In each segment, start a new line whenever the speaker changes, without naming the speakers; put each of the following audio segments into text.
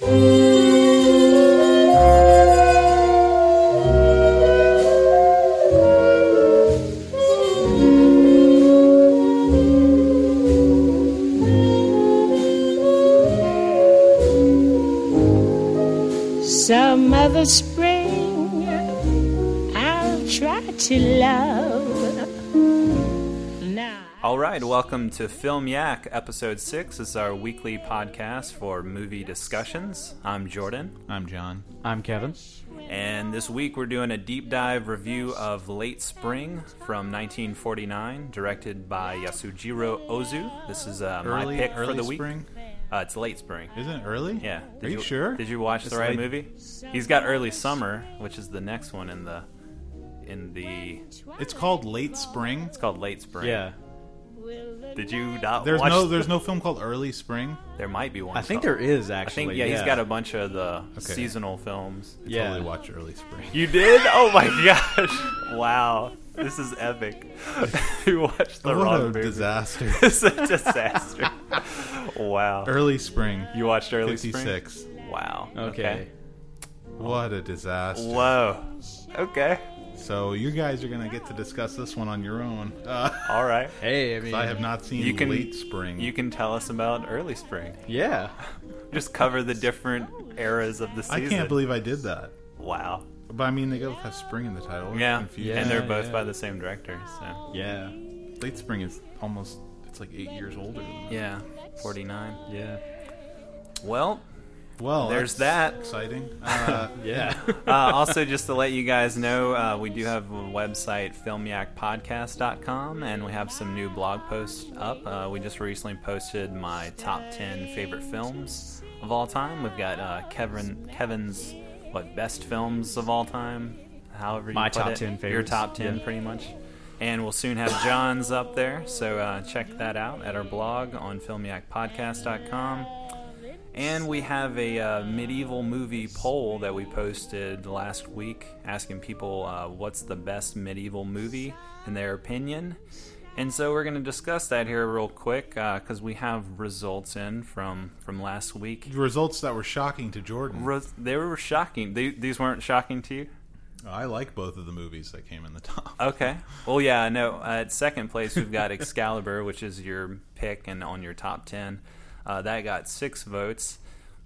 Some
right, welcome to Film Yak, episode six. This is our weekly podcast for movie discussions. I'm Jordan,
I'm John.
I'm Kevin.
and this week we're doing a deep dive review of Late Spring from 1949, directed by Yasujiro Ozu. This is uh, my pick
early
for the week.
spring.
Uh, it's Late Spring.
Isn't it early?
Yeah.
Are you, sure?
Did you watch
It's
the right
late-
movie? He's got Early Summer, which is the next one in the in the.
It's called late spring.
It's called Late Spring.
Yeah,
Did you not
There's
watch?
no there's no film called early spring.
There might be one.
I think
called-
there is
I
actually.
think yeah, he's got a bunch of the seasonal films.
I
Yeah.
totally watch early spring.
You did? Oh my gosh! Wow, this is epic. you watched the oh,
what
wrong
a
movie.
disaster.
It's a disaster. wow.
early spring.
You watched Early Spring?
56.
Wow.
Okay.
What a disaster.
Whoa. Okay.
So you guys are gonna get to discuss this one on your own. Uh,
All right.
Hey, I mean,
I have not seen
You can
late spring.
You can tell us about Early Spring.
Yeah.
Just cover the different eras of the season.
I
season.
can't believe I did that.
Wow.
But I mean, they both have spring in the title. It's
Yeah. And they're both
yeah.
by the same director. So.
Yeah.
Late spring is almost. It's like eight years older than that.
Yeah. 49.
Yeah.
Well,
Well,
There's that.
Exciting. Uh,
Yeah.
uh, also, just to let you guys know, uh, we do have a website, filmyakpodcast.com, and we have some new blog posts up. Uh, we just recently posted my top 10 favorite films of all time. We've got uh, Kevin Kevin's, what, best films of all time? However you
My
put
top
it.
10
Your top 10,
yeah.
pretty much. And we'll soon have John's up there, so uh, check that out at our blog on filmyakpodcast.com. And we have a uh, medieval movie poll that we posted last week asking people uh, what's the best medieval movie in their opinion. And so we're going to discuss that here real quick because we have results in from, from last week.
results that were shocking to Jordan.
Res- they were shocking. They, these weren't shocking to you?
I like both of the movies that came in the top.
Okay. Well, yeah, no. At second place, we've got Excalibur, which is your pick and on your top 10. Uh, that got six votes.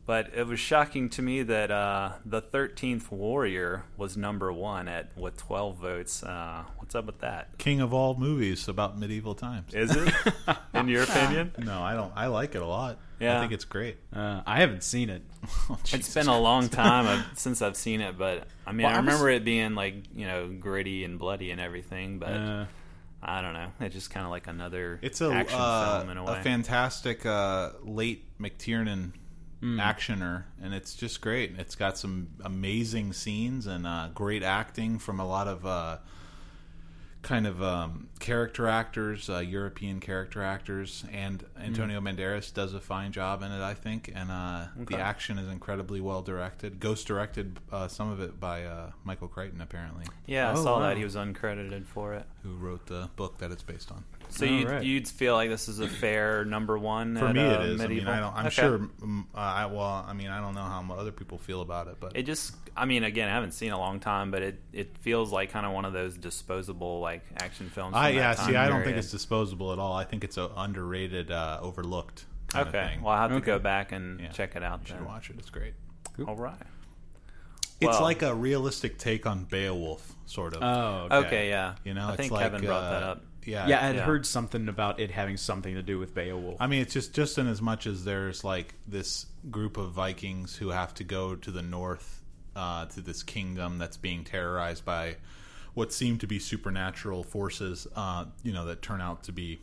But it was shocking to me that uh, the 13th Warrior was number one at with 12 votes. Uh, what's up with that?
King of all movies about medieval times.
Is it, in your opinion?
No, I don't. I like it a lot.
Yeah.
I think it's great.
Uh, I haven't seen it.
Oh,
It's
Jesus
been a long time of, since I've seen it, but I mean,
Well,
I
I was-
remember it being like you know gritty and bloody and everything. But
Uh,
I don't know. It's just kind of like another
It's a
action
uh,
film in a way.
A fantastic uh, late McTiernan
Hmm.
actioner, and it's just great. It's got some amazing scenes and uh, great acting from a lot of uh, kind of um, character actors, uh, European character actors, and Antonio Banderas does a fine job in it, I think. And uh,
Okay.
the action is incredibly well directed. Ghost directed uh, some of it by uh, Michael Crichton, apparently,
Yeah, I
Oh,
saw
wow.
that he was uncredited for it.
who wrote the book that it's based on.
So you'd,
right.
you'd feel like this is a fair number one
For
at,
me,
uh,
it is.
Medieval?
I mean, I don't, I'm
Okay.
sure. Uh, I, well, I mean, I don't know how other people feel about it, but
It just, I mean, again, I haven't seen a long time, but it, it feels like kind of one of those disposable like action films.
I yeah.
time
See, I don't think it's disposable at all. I think it's a underrated, uh, overlooked. Kind
okay.
Of thing.
Well, I'll have to go back and
Yeah.
check it out.
you should
Then.
watch it. It's great.
All right.
It's
Well-
like a realistic take on Beowulf, sort of.
oh,
Okay.
okay.
yeah.
you know,
I
it's
think
like,
Kevin brought that
uh,
up.
Yeah,
Yeah, I had
Yeah.
heard something about it having something to do with Beowulf.
I mean, it's just just in as much as there's like this group of Vikings who have to go to the north uh, to this kingdom that's being terrorized by what seem to be supernatural forces. Uh, you know, that turn out to be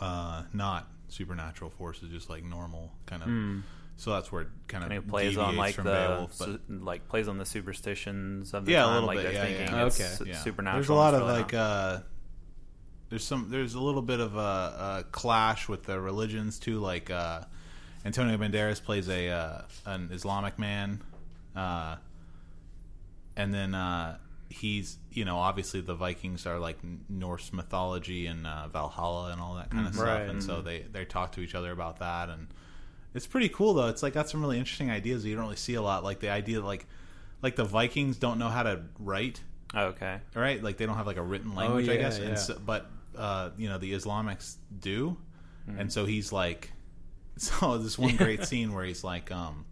uh, not supernatural forces, just like normal kind of. So that's where it kind of
And it plays on like
from
the
Beowulf, but-
su- like plays on the superstitions of the
Yeah, a
time.
little
like
bit,
they're
yeah,
thinking
yeah.
it's
Okay.
yeah.
supernatural.
There's a lot of
really
like uh there's some there's a little bit of a, a clash with the religions too. Like uh, Antonio Banderas plays a uh, an Islamic man, uh, and then uh, he's you know obviously the Vikings are like Norse mythology and uh, Valhalla and all that kind of stuff, and so they they talk to each other about that and. It's pretty cool though. It's like got some really interesting ideas that you don't really see a lot. Like the idea that like like the Vikings don't know how to write,
Okay.
right? Like they don't have like a written language, I
yeah,
guess.
yeah.
And so, but uh, you know the Islamics do, and so he's like, so this one great scene where he's like, um,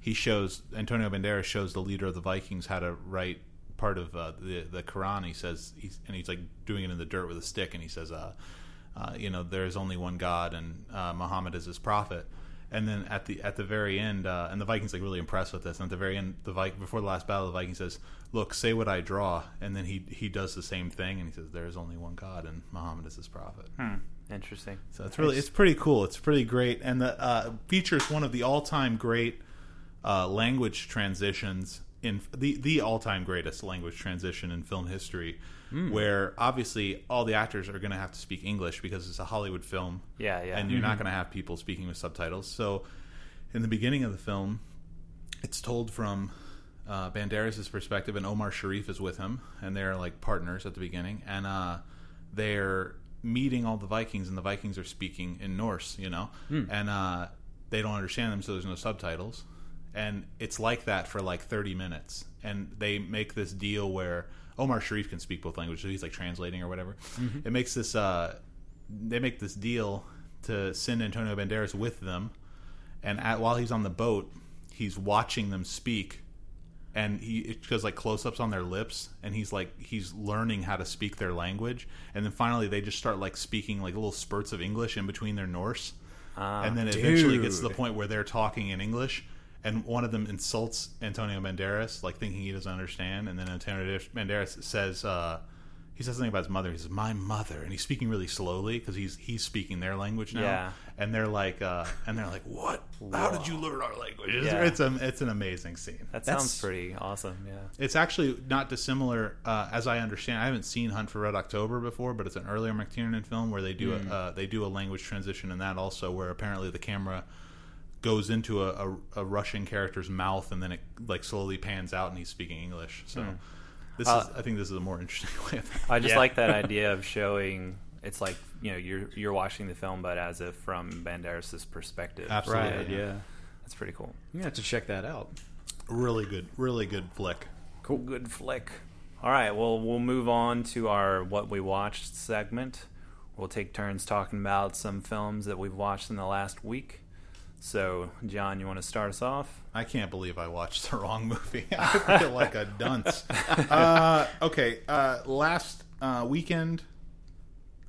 he shows Antonio Banderas shows the leader of the Vikings how to write part of uh, the the Quran. He says, he's, and he's like doing it in the dirt with a stick, and he says, uh, uh, you know, there is only one God, and uh, Muhammad is his prophet. And then at the at the very end, uh, and the Vikings like really impressed with this. And at the very end, the Viking before the last battle, the Viking says, "Look, say what I draw." And then he he does the same thing, and he says, "There is only one God, and Muhammad is his prophet."
Hmm. Interesting.
So it's really it's pretty cool. It's pretty great, and the uh, features one of the all time great uh, language transitions in the the all time greatest language transition in film history. Where obviously all the actors are going to have to speak English because it's a Hollywood film,
Yeah, yeah.
and you're not going to have people speaking with subtitles. So, in the beginning of the film, it's told from uh, Banderas' perspective, and Omar Sharif is with him, and they're like partners at the beginning, and uh, they're meeting all the Vikings, and the Vikings are speaking in Norse, you know, and uh, they don't understand them, so there's no subtitles, and it's like that for like 30 minutes, and they make this deal where Omar Sharif can speak both languages, so he's like translating or whatever. It makes this, uh, they make this deal to send Antonio Banderas with them, and at, while he's on the boat, he's watching them speak. And he it goes like close-ups on their lips. And he's like he's learning how to speak their language. And then finally they just start like speaking like little spurts of english in between their norse.
Ah,
and then it eventually gets to the point where they're talking in english and one of them insults antonio banderas like thinking he doesn't understand and then antonio banderas says uh he says something about his mother. He says, "My mother," and he's speaking really slowly because he's he's speaking their language now.
Yeah.
And they're like, uh, and they're like, "What? How did you learn our language?" It's,
Yeah.
it's, a, it's an amazing scene.
that
That's-
sounds pretty awesome. Yeah.
It's actually not dissimilar, uh, as I understand. I haven't seen Hunt for Red October before, but it's an earlier McTiernan film where they do a, uh, they do a language transition in that also, where apparently the camera goes into a, a, a Russian character's mouth and then it like slowly pans out and he's speaking English. So this
Uh,
is, I think, this is a more interesting way of that.
I just
Yeah.
like that idea of showing. It's like you know you're you're watching the film, but as if from Banderas' perspective.
Absolutely.
Right,
yeah.
yeah.
That's pretty cool.
You have to check that out.
Really good, really good flick.
Cool. Good flick. All right. Well, we'll move on to our what we watched segment. We'll take turns talking about some films that we've watched in the last week. So, John, you want to start us off?
I can't believe I watched the wrong movie. I feel like a dunce. Uh, okay, uh, last uh, weekend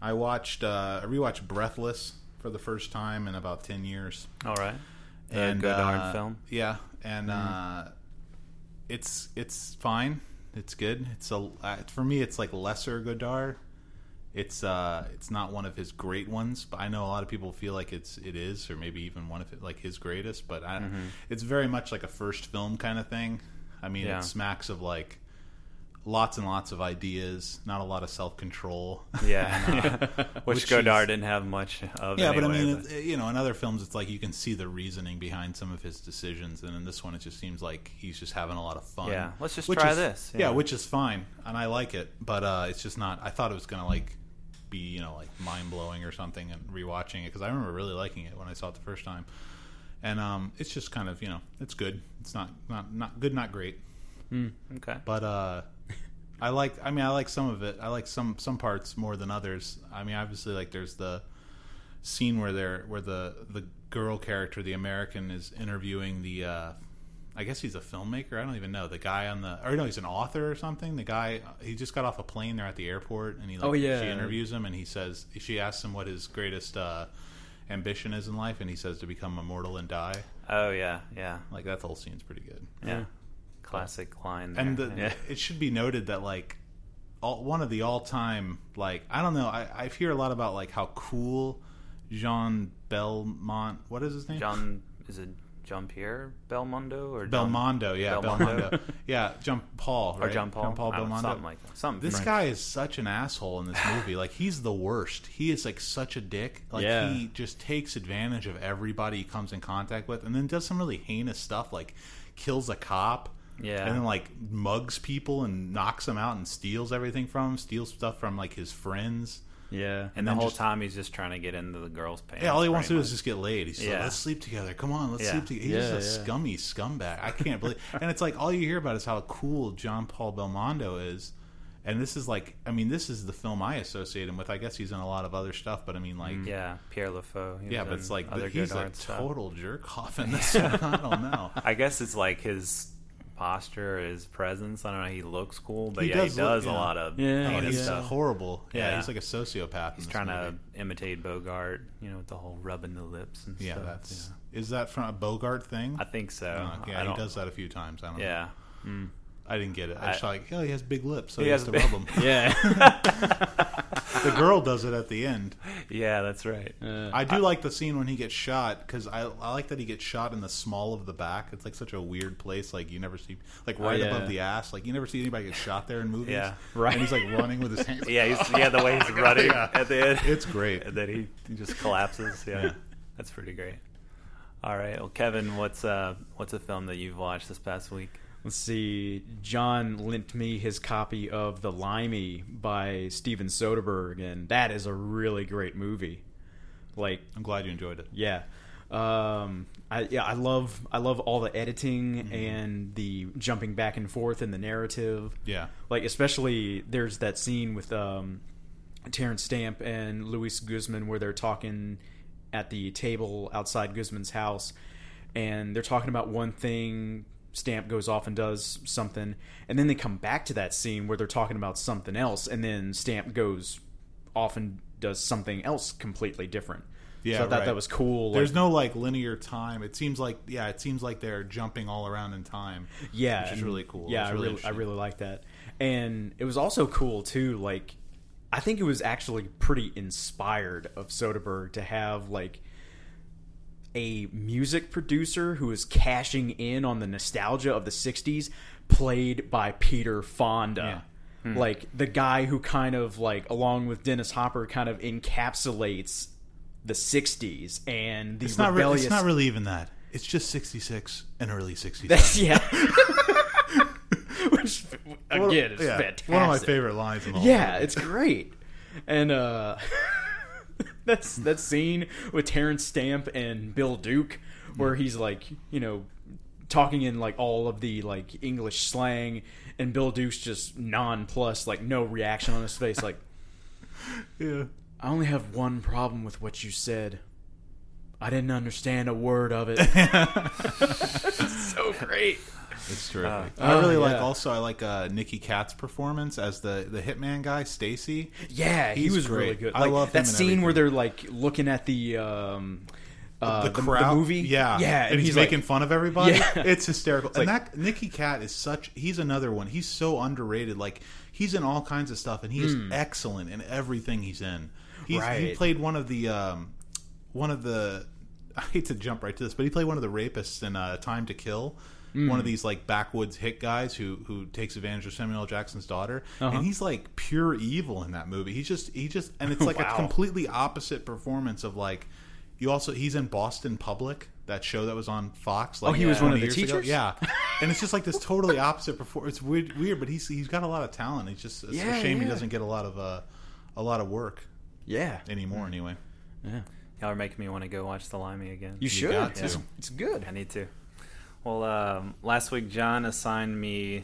I watched uh, I rewatched Breathless for the first time in about ten years.
All right.
And
good
uh,
film.
Yeah, and uh, it's it's fine. It's good. It's a uh, for me. It's like lesser Godard. It's uh, it's not one of his great ones, but I know a lot of people feel like it's it is, or maybe even one of it, like his greatest. But I, it's very much like a first film kind of thing. I mean,
Yeah.
it smacks of like lots and lots of ideas, not a lot of self control.
Yeah. Which,
which
Godard
is-
didn't have much of.
Yeah, but I
anyway,
mean, it, you know, in other films, it's like you can see the reasoning behind some of his decisions, and in this one, it just seems like he's just having a lot of fun.
Yeah, let's just try
is-
this,
Yeah.
yeah.
which is fine, and I like it, but uh, it's just not. I thought it was gonna like be you know like mind blowing or something, and rewatching it because I remember really liking it when I saw it the first time, and um, it's just kind of you know it's good. It's not not not good, not great,
okay.
but uh, I like. I mean, I like some of it. I like some some parts more than others. I mean, obviously, like there's the scene where they're where the the girl character, the American, is interviewing the. Uh, I guess he's a filmmaker. I don't even know the guy on the. Or no, he's an author or something. The guy he just got off a plane. They're at the airport, and he like,
Oh, yeah.
she interviews him, and he says she asks him what his greatest uh, ambition is in life, and he says to become immortal and die.
Oh yeah, yeah,
Like that whole scene's pretty good.
yeah. Classic line. There.
and the,
yeah.
it should be noted that like all, one of the all-time like i don't know I, I hear a lot about like how cool jean belmont what is his name
John is it John Pierre Belmondo or John-
belmondo yeah
Belmondo?
yeah john paul
or
right?
John Paul?
jean paul
I don't know,
belmondo
something like that. Something.
this
Right.
guy is such an asshole in this movie. Like he's the worst. He is like such a dick. Like
Yeah.
he just takes advantage of everybody he comes in contact with, and then does some really heinous stuff, like kills a cop.
Yeah.
and then like mugs people and knocks them out and steals everything from them. Steals stuff from like his friends.
Yeah.
And, the whole
just-
time he's just trying to get into the girl's pants.
Yeah, all he wants to do
pretty
is just get laid. He's like, let's sleep together. Come on, let's
Yeah.
sleep together. He's
Yeah,
just a
yeah.
scummy scumbag. I can't believe. and it's like all you hear about is how cool John Paul Belmondo is. And this is like, I mean, this is the film I associate him with. I guess he's in a lot of other stuff, but I mean, like.
Mm. Yeah, Pierrot le Fou. he
yeah, but it's like
other
the, he's a
art stuff.
total jerk off in this one. I don't know.
I guess it's like his posture, his presence. I don't know. He looks cool, but
He
yeah,
does
he
look-
does
yeah.
a lot of
Yeah,
Oh, he's
stuff.
horrible. Yeah,
Yeah.
he's like a sociopath.
He's
in this
trying
movie.
to imitate Bogart, you know, with the whole rubbing the lips and stuff.
Yeah,
stuff.
that's. Is that from a Bogart thing?
I think so.
Uh, yeah,
I
he does that a few times. I don't know.
Yeah,
I didn't get it. I
I-
like, oh, he has big lips, so
He
he, has
has
to
big-
rub them.
Yeah.
the girl does it at the end.
yeah, that's right.
Uh,
I do like the scene when he gets shot because I, I like that he gets shot in the small of the back. It's like such a weird place. Like you never see, like right
yeah.
above the ass. Like you never see anybody get shot there in movies.
Yeah.
Right.
And he's like running with his hands.
Yeah, he's, yeah, the way he's running
Yeah.
at the end,
It's great.
and then he, he just collapses. Yeah.
Yeah.
that's pretty great. All right, well, Kevin, what's uh, what's a film that you've watched this past week?
Let's see. John lent me his copy of The Limey by Steven Soderbergh, and that is a really great movie. Like,
I'm glad you enjoyed it.
yeah, um, I yeah, I love I love all the editing and the jumping back and forth in the narrative.
Yeah.
Like, especially there's that scene with um, Terence Stamp and Luis Guzman where they're talking at the table outside Guzman's house, and they're talking about one thing. Stamp goes off and does something, and then they come back to that scene where they're talking about something else, and then Stamp goes off and does something else completely different.
Yeah,
so I thought
right.
that was cool.
There's
like-
no like linear time. It seems like yeah, it seems like they're jumping all around in time.
yeah,
which is really cool.
Yeah,
It's
I
really
really, I really like that, and it was also cool too. Like, I think it was actually pretty inspired of Soderbergh to have like a music producer who is cashing in on the nostalgia of the '60s, played by Peter Fonda.
Hmm.
Like the guy who kind of like, along with Dennis Hopper, kind of encapsulates the '60s and the
It's not. Re-
rebellious.
it's not really even that. It's just 66 and early 60s.
That's yeah. Which again is
Yeah,
fantastic.
One of my favorite lines in the
Yeah, it's great. And uh that's that scene with Terence Stamp and Bill Duke where he's like, you know, talking in like all of the like English slang and Bill Duke's just nonplussed, like no reaction on his face, like
yeah.
I only have one problem with what you said. I didn't understand a word of it. so great.
It's terrific.
Uh,
I really
oh,
like. Also, I like uh, Nicky Katt's performance as the the hitman guy, Stacy.
Yeah, he
He's
was
great.
really good.
I
Like,
love
that
in
scene
everything.
where they're like looking at the um, uh,
the crowd,
movie.
yeah,
yeah,
and, he's, making
like,
fun of everybody.
Yeah.
It's hysterical. and
like-
that Nicky Katt is such. He's another one. He's so underrated. Like he's in all kinds of stuff, and he's is excellent in everything he's in. He's, He
Hmm.
Played one of the um, one of the. I hate to jump right to this, but he played one of the rapists in uh, Time to Kill.
Hmm.
One of these like backwoods hit guys who who takes advantage of Samuel L. Jackson's daughter,
Uh-huh.
and he's like pure evil in that movie. He's just he just and it's like
Wow.
a completely opposite performance of like you also he's in Boston Public, that show that was on Fox. Like
Oh, he was
20
one of the
years ago.
teachers?
Yeah, and it's just like this totally opposite performance. It's weird, weird, but he's he's got a lot of talent. It's just it's
Yeah,
a shame he doesn't get a lot of uh, a lot of work
yeah,
anymore. Anyway,
yeah.
Y'all are making me want to go watch The Limey again.
You should.
got to.
It's, it's good.
I need to. Well, um, last week John assigned me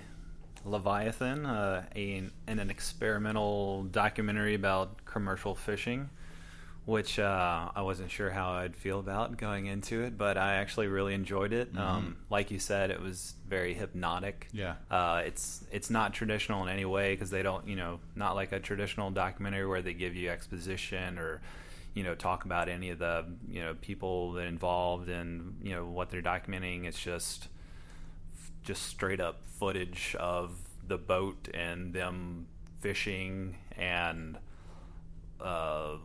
Leviathan, uh, a, an, an experimental documentary about commercial fishing, which uh, I wasn't sure how I'd feel about going into it, but I actually really enjoyed it. Um, like you said, it was very hypnotic.
Yeah.
Uh, it's it's not traditional in any way because they don't, you know, not like a traditional documentary where they give you exposition or you know talk about any of the you know people that involved and you know what they're documenting. It's just just straight up footage of the boat and them fishing and uh,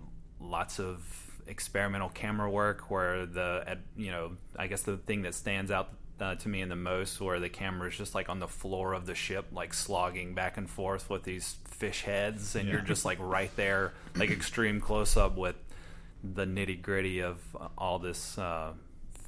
lots of experimental camera work where the you know I guess the thing that stands out uh, to me in the most where the camera is just like on the floor of the ship like slogging back and forth with these fish heads and you're just like right there like extreme close up with the nitty gritty of uh, all this uh,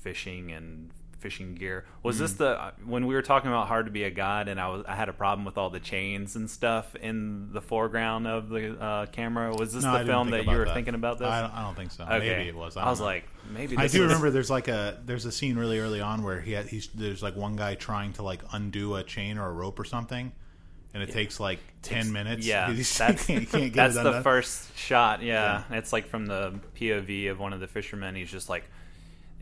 fishing and fishing gear. Was this the uh, when we were talking about hard to be a god, and I was I had a problem with all the chains and stuff in the foreground of the uh, camera? Was this
No,
the film that you were thinking about this?
I don't, I don't think so.
okay.
Maybe it was. I,
I, was
know.
like, maybe
I do
is-
remember there's like a there's a scene really early on where he had, he's there's like one guy trying to like undo a chain or a rope or something, and it takes like ten minutes.
Yeah, that's
he can't get
that's the first shot. Yeah. it's like from the POV of one of the fishermen. He's just like,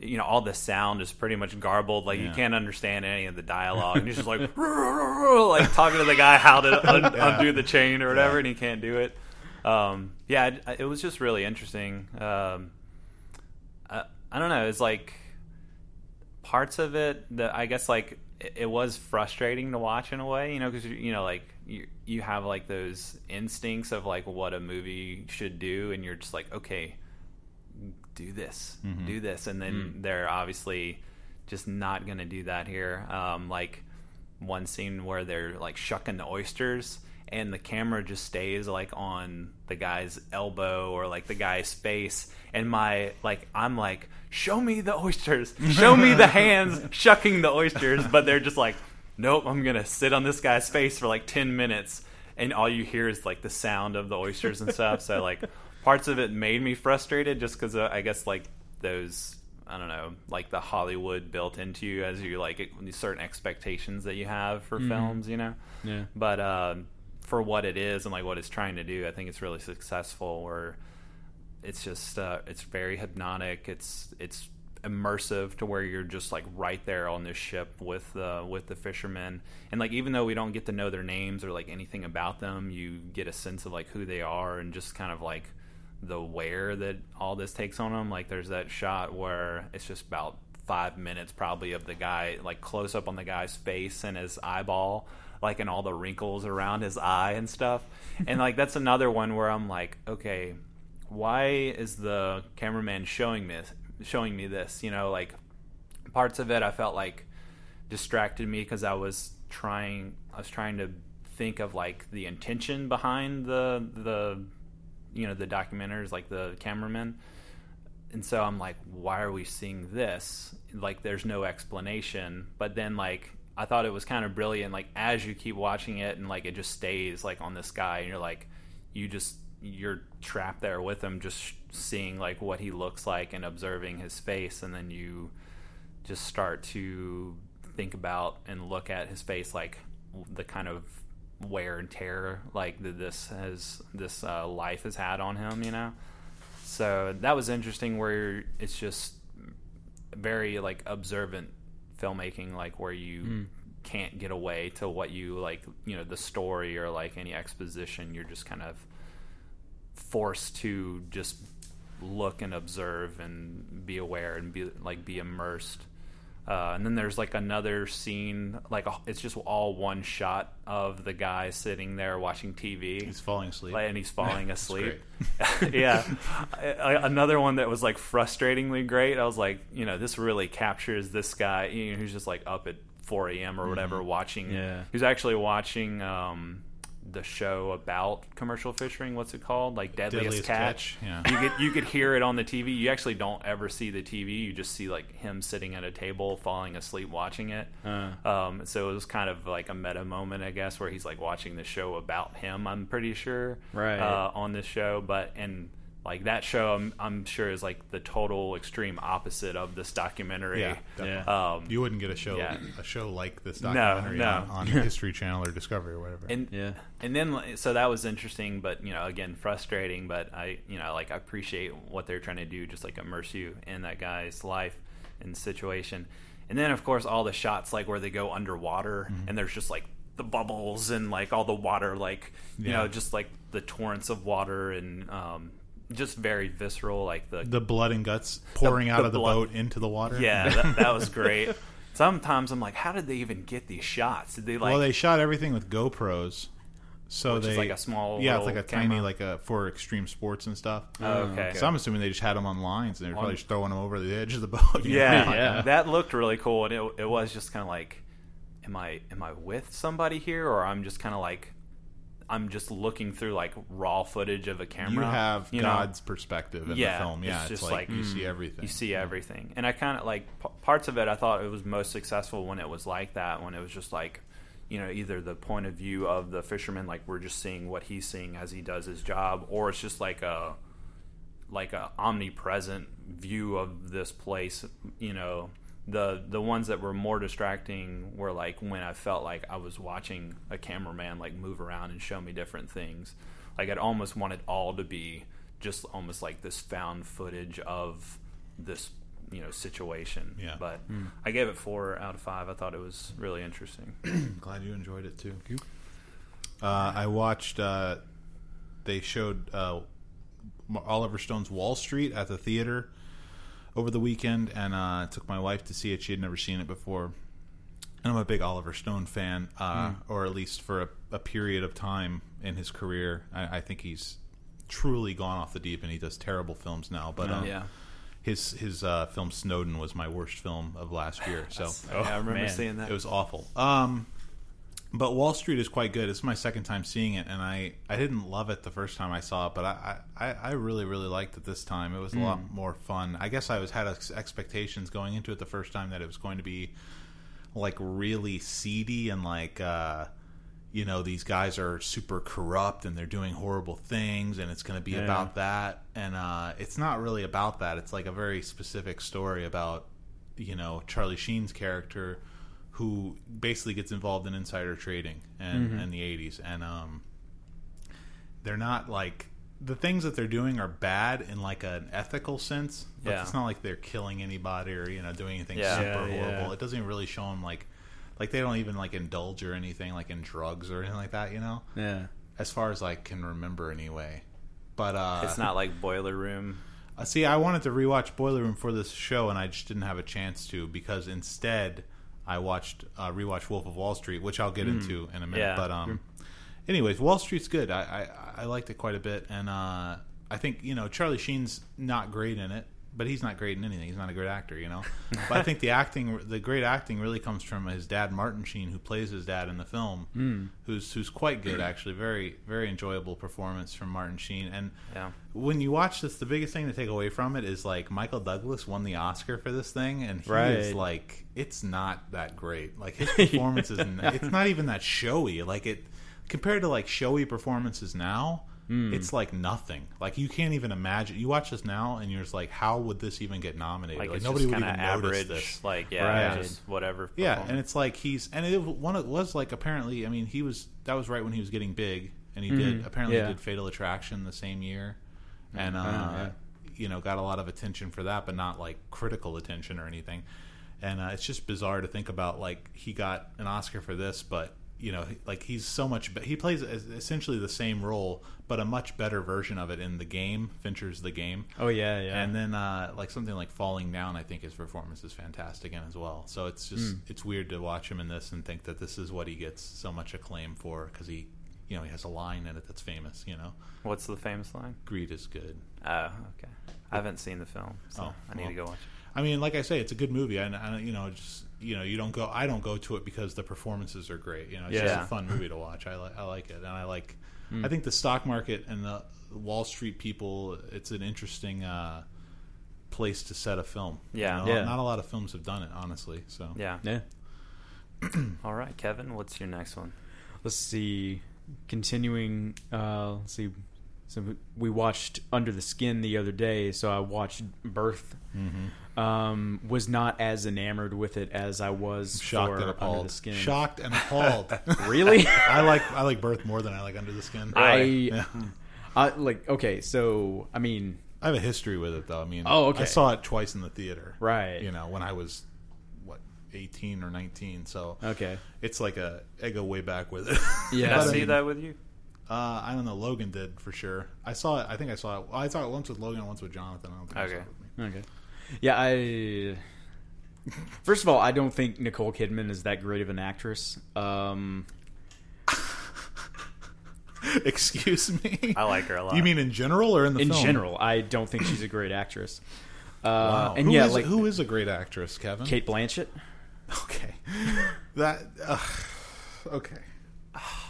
you know, all the sound is pretty much garbled. Like you can't understand any of the dialogue. And he's just like, like talking to the guy how to un-
Yeah.
undo the chain or whatever,
Yeah.
and he can't do it. Um, yeah, it, it was just really interesting. Um, I, I don't know. It's like parts of it that I guess like it, was frustrating to watch in a way, you know, because you know like you you have like those instincts of like what a movie should do, and you're just like, okay, do this, do this, and then they're obviously just not going to do that here. Um, like one scene where they're like shucking the oysters and the camera just stays like on the guy's elbow or like the guy's face. And my like I'm like show me the oysters. Show me the hands shucking the oysters. But they're just like nope I'm going to sit on this guy's face for like 10 minutes. And all you hear is like the sound of the oysters and stuff. So like parts of it made me frustrated just cuz uh, I guess like those I don't know, like the Hollywood built into you as you like it- certain expectations that you have for films, you know.
Yeah.
But um, for what it is and like what it's trying to do, I think it's really successful. Where it's just uh, it's very hypnotic. It's it's immersive to where you're just like right there on this ship with uh, with the fishermen, and like even though we don't get to know their names or like anything about them, you get a sense of like who they are and just kind of like the wear that all this takes on them. Like there's that shot where it's just about five minutes probably of the guy like close up on the guy's face and his eyeball like and all the wrinkles around his eye and stuff. And like that's another one where i'm like okay why is the cameraman showing this showing me this? You know like parts of it i felt like distracted me because i was trying i was trying to think of like the intention behind the the you know the documenters like the cameraman. And so i'm like why are we seeing this? Like there's no explanation. But then like i thought it was kind of brilliant like as you keep watching it and like it just stays like on this guy and you're like you just you're trapped there with him just seeing like what he looks like and observing his face and then you just start to think about and look at his face like the kind of wear and tear like this has this uh, life has had on him you know? So that was interesting where it's just very like observant filmmaking like where you hmm. can't get away to what you like you know the story or like any exposition you're just kind of forced to just look and observe and be aware and be like be immersed uh, and then there's like another scene like a- it's just all one shot of the guy sitting there watching tv
He's falling asleep.
like, and he's falling asleep. yeah, another one that was like frustratingly great. I was like, you know, this really captures this guy you know, who's just like up at 4 a.m. or whatever watching.
Yeah.
He's actually watching um, the show about commercial fishing. What's it called? Like Deadliest,
Deadliest
Catch.
Catch, yeah.
You could you could hear it on the TV. You actually don't ever see the TV. You just see like him sitting at a table, falling asleep, watching it.
Uh.
Um, so it was kind of like a meta moment, I guess, where he's like watching the show about him. I'm pretty sure,
Right.
uh, on this show, but and like that show, I'm, I'm sure is like the total extreme opposite of this documentary.
Yeah.
Yeah.
Um,
you wouldn't get a show
yeah.
a show like this documentary
no.
on, on History Channel or Discovery or whatever.
and
Yeah.
and then so that was interesting but you know again frustrating but i you know like i appreciate what they're trying to do just like immerse you in that guy's life and situation and then of course all the shots like where they go underwater
Mm-hmm.
and there's just like the bubbles and like all the water like you
Yeah.
know just like the torrents of water and um just very visceral like the
the blood and guts pouring out
the
of the
blood-
boat into the water.
yeah that, that was great sometimes i'm like how did they even get these shots did they like
well, they shot everything with GoPros, so
Which
they
is like a small
yeah, it's like a tiny like a for extreme sports and stuff.
Oh, okay.
So I'm assuming they just had them on lines and they're probably just throwing them over the edge of the boat.
yeah,
know?
Yeah.
that looked really cool, and it, it was just kind of like, am I am I with somebody here, or I'm just kind of like, I'm just looking through like raw footage of a camera.
You have
you know?
God's perspective in
Yeah,
the film. Yeah,
it's
it's,
just
like,
like,
you
mm,
see everything.
You see everything, and I kind of like p- parts of it. I thought it was most successful when it was like that. When it was just like, you know, either the point of view of the fisherman, like we're just seeing what he's seeing as he does his job, or it's just like a like a omnipresent view of this place. You know, the the ones that were more distracting were like when I felt like I was watching a cameraman like move around and show me different things. Like I'd almost want it all to be just almost like this found footage of this you know situation.
Yeah.
But I gave it four out of five. I thought it was really interesting.
Glad you enjoyed it too. Uh, I watched. Uh, they showed uh, Oliver Stone's Wall Street at the theater over the weekend, and uh, took my wife to see it. She had never seen it before. And I'm a big Oliver Stone fan, uh, or at least for a, a period of time in his career. I, I think he's truly gone off the deep, and he does terrible films now. But um,
yeah.
his his uh, film Snowden was my worst film of last year. So
yeah, I remember
man.
seeing that.
it was awful. Um, but Wall Street is quite good. It's my second time seeing it, and I, I didn't love it the first time I saw it, but I, I, I really really liked it this time. It was a lot more fun. I guess I was had ex- expectations going into it the first time that it was going to be like really seedy and like uh, you know these guys are super corrupt and they're doing horrible things and it's going to be
Yeah.
about that and uh, it's not really about that it's like a very specific story about you know charlie sheen's character who basically gets involved in insider trading and in the 80s and um, they're not like the things that they're doing are bad in like an ethical sense but
Yeah.
it's not like they're killing anybody or you know doing anything
Yeah.
super
yeah.
horrible it doesn't really show them like like they don't even like indulge or anything like in drugs or anything like that you know
Yeah.
as far as I can remember anyway but uh
it's not like Boiler Room.
uh, See, I wanted to rewatch Boiler Room for this show, and I just didn't have a chance to because instead I watched uh, rewatched Wolf of Wall Street, which I'll get into in a minute.
Yeah.
But um, anyways, Wall Street's good. I, I I liked it quite a bit, and uh, I think you know Charlie Sheen's not great in it, but he's not great in anything. He's not a great actor, you know. but I think the acting, the great acting, really comes from his dad, Martin Sheen, who plays his dad in the film, hmm. who's who's quite good actually. Very very enjoyable performance from Martin Sheen, and
Yeah.
when you watch this, the biggest thing to take away from it is like Michael Douglas won the Oscar for this thing, and he is
Right.
like, it's not that great. Like his performance is, it's not even that showy. Like it compared to like showy performances now,
Hmm.
it's like nothing. Like you can't even imagine. You watch this now, and you're just like, how would this even get nominated?
Like,
Like, nobody would even
of
notice this.
Like yeah,
Right.
just whatever.
Yeah, and it's like he's and it one it was like apparently I mean he was that was right when he was getting big and he did apparently
Yeah.
he did Fatal Attraction the same year and uh,
yeah.
you know got a lot of attention for that but not like critical attention or anything and uh, it's just bizarre to think about like he got an Oscar for this but you know like he's so much be- he plays essentially the same role but a much better version of it in the game Fincher's the game
Oh yeah, yeah.
and then uh, like something like Falling Down, I think his performance is fantastic in as well. So it's just it's weird to watch him in this and think that this is what he gets so much acclaim for because he, you know, he has a line in it that's famous. You know,
What's the famous line?
greed is good.
Oh, okay. I haven't seen the film, so
Oh,
I need
well.
to go watch. it.
I mean, like I say, it's a good movie. I, I you know, just you know, you don't go. I don't go to it because the performances are great. You know, it's just a fun movie to watch. I like I like it, and I like. I think the stock market and the Wall Street people. It's an interesting. Uh, place to set a film
Yeah.
You know,
Yeah.
not a lot of films have done it honestly so
Yeah.
yeah.
All right, Kevin. What's your next one?
Let's see. Continuing. Uh, let's see. So we watched Under the Skin the other day. So I watched Birth.
Mm-hmm.
Um, was not as enamored with it as I was
shocked
for
and
Under
appalled.
the Skin.
Shocked and appalled.
Really?
I like I like Birth more than I like Under the Skin.
I,
Yeah.
I like. Okay, so I mean,
I have a history with it though. I mean,
Oh, okay.
I saw it twice in the theater.
Right.
You know, when I was what eighteen or nineteen. So
okay.
it's like a I go way back with it.
Yeah.
Did I see
mean,
that with you?
Uh, I don't know. Logan did for sure. I saw it. I think I saw it. I saw it once with Logan, once with Jonathan. I don't think I saw
Okay.
it with me.
Okay. Yeah, I. First of all, I don't think Nicole Kidman is that great of an actress. Um,
Excuse me.
I like her a lot.
You mean in general or in the
in
film?
general, I don't think she's a great actress. Uh,
Wow.
And
Who
yeah,
is-
like
who is a great actress, Kevin?
Cate Blanchett.
Okay. That. Uh, okay.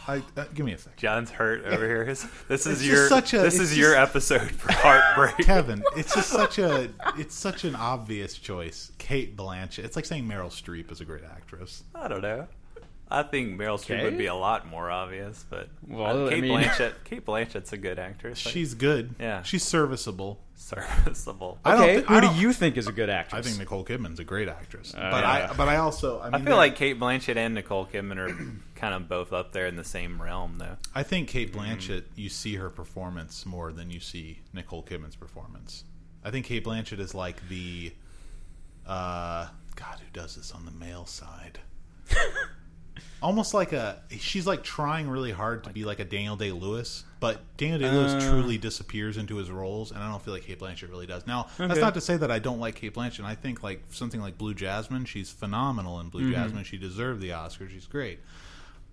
I, uh, give me a second.
John's hurt over here. His- This is your
such a-
this
it's
is your episode for heartbreak.
Kevin, it's just such a it's such an obvious choice. Cate Blanchett. It's like saying Meryl Streep is a great actress.
I don't know. I think Meryl Streep
Okay.
would be a lot more obvious, but
Well,
uh,
I
Cate
mean-
Blanchett. Cate Blanchett's a good actress. Like,
She's good.
Yeah.
she's serviceable.
serviceable.
I don't
Okay,
thi- I
who do
don't-
you think is a good actress?
I think Nicole Kidman's a great actress,
Uh,
but
yeah.
I but I also I,
I feel like Cate Blanchett and Nicole Kidman are kind of both up there in the same realm, though.
I think Cate Blanchett you see her performance more than you see Nicole Kidman's performance. I think Cate Blanchett is like the uh God who does this on the male side. Almost like a she's like trying really hard to be like a Daniel Day Lewis, but Daniel Day Lewis
Uh.
truly disappears into his roles, and I don't feel like Cate Blanchett really does. Now that's not to say that I don't like Cate Blanchett. I think like something like Blue Jasmine, she's phenomenal in Blue Jasmine. She deserved the Oscar. She's great.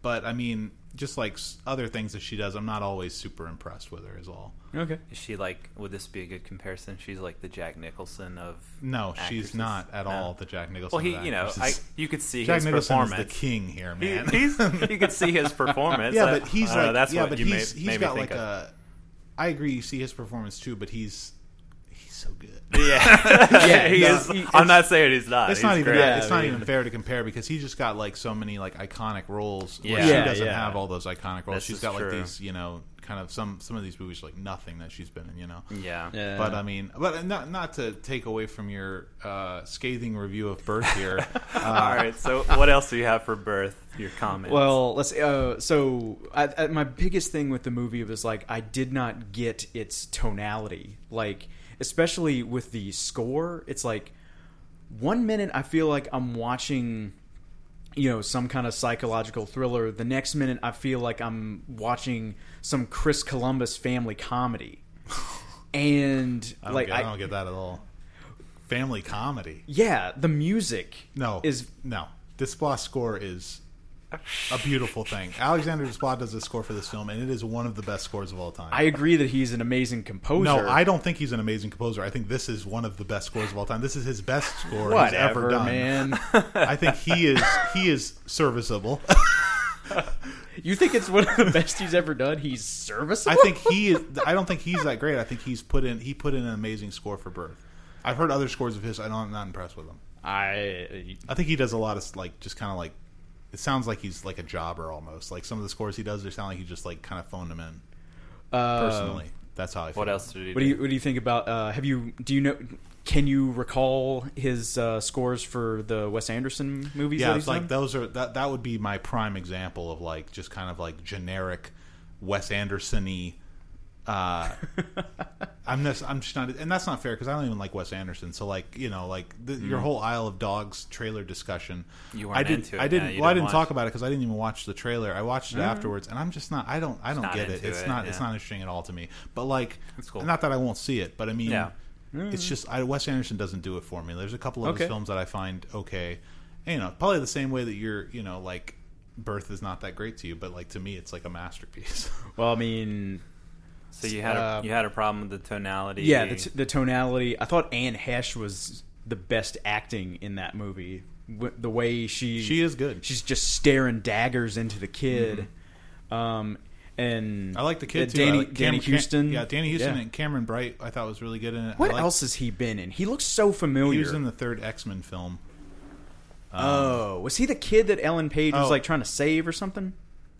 But I mean, just like other things that she does, I'm not always super impressed with her. Is all.
okay.
Is she like? Would this be a good comparison? She's like the Jack Nicholson of.
No, she's not at
No.
all the Jack Nicholson.
Well, he,
of
you know, I, you could see
Jack
his
Nicholson is
performance.
the king here,
He-
man.
he's, you could see his performance.
yeah, but he's
I don't know,
like
that's
yeah,
what
but
you
he's
made,
he's
made me
got like
of.
a. I agree. You see his performance too, but he's he's so good.
Yeah,
Yeah,
he
no,
is.
he-
I'm not saying he's not.
It's
he's
not even
great.
that,
Yeah,
it's
I
not
mean-
even fair to compare because he's just got like so many like iconic roles. where
Yeah.
she
Yeah,
doesn't
yeah.
have all those iconic roles.
This
She's
is
got like these, you know, kind of some some of these movies like nothing that she's been in, you know.
Yeah.
Yeah.
But I mean, but not not to take away from your uh, scathing review of Birth here.
All right. So, what else do you have for birth? Your comments.
Well, let's. Uh, so, I, I, my biggest thing with the movie was like I did not get its tonality, like especially with the score. It's like one minute I feel like I'm watching, you know, some kind of psychological thriller. The next minute I feel like I'm watching some Chris Columbus family comedy, and
I don't,
like
get, I, don't get that at all. Family comedy.
yeah, the music
No,
is
no. Desplat score is a beautiful thing. Alexander Desplat does the score for this film, and it is one of the best scores of all time.
I agree that he's an amazing composer.
no, I don't think he's an amazing composer. I think this is one of the best scores of all time. This is his best score he's ever done.
man.
I think he is he is serviceable.
You think it's one of the best he's ever done? He's serviceable.
I think he is. I don't think he's that great. I think he's put in he put in an amazing score for Birth. I've heard other scores of his. I don't, I'm not impressed with them.
I
I think he does a lot of like just kind of like it sounds like he's like a jobber almost. Like some of the scores he does, they sound like he just like kind of phoned them in.
uh,
Personally, that's how I. feel.
what else did he
What do you What do you think about? Uh, have you Do you know? Can you recall his uh, scores for the Wes Anderson movies?
Yeah,
that
it's like
done?
those are that. That would be my prime example of like just kind of like generic Wes Anderson-y. I'm just I'm just not, and that's not fair because I don't even like Wes Anderson. So like you know like the, your whole Isle of Dogs trailer discussion.
Mm. You weren't
I didn't.
into it.
I didn't.
Yeah,
well, I
didn't
didn't talk about it because I didn't even watch the trailer. I watched it
Alright.
afterwards, and I'm just not. I don't. I don't get it. It's
it,
not. It's not interesting at all to me. But like,
cool.
not that I won't see it, but I mean,
Yeah.
it's just I, Wes Anderson doesn't do it for me. There's a couple of
Okay.
his films that I find okay. And, you know, probably the same way that you're, you know, like Birth is not that great to you, but like to me, it's like a masterpiece.
well, I mean,
So you had
Uh,
a you had a problem with the tonality.
yeah, the, t- the tonality. I thought Anne Heche was the best acting in that movie. W- the way she
she is good.
she's just staring daggers into the kid. Um, and
I like the kid
uh,
too.
Danny,
I like
Danny
Cam- Cam- yeah, Danny Huston
Yeah.
and Cameron Bright. I thought was really good in it.
What
I like-
else has he been in? He looks so familiar.
He was in the third X Men film.
oh, was he the kid that Ellen Page was
Oh.
like trying to save or something?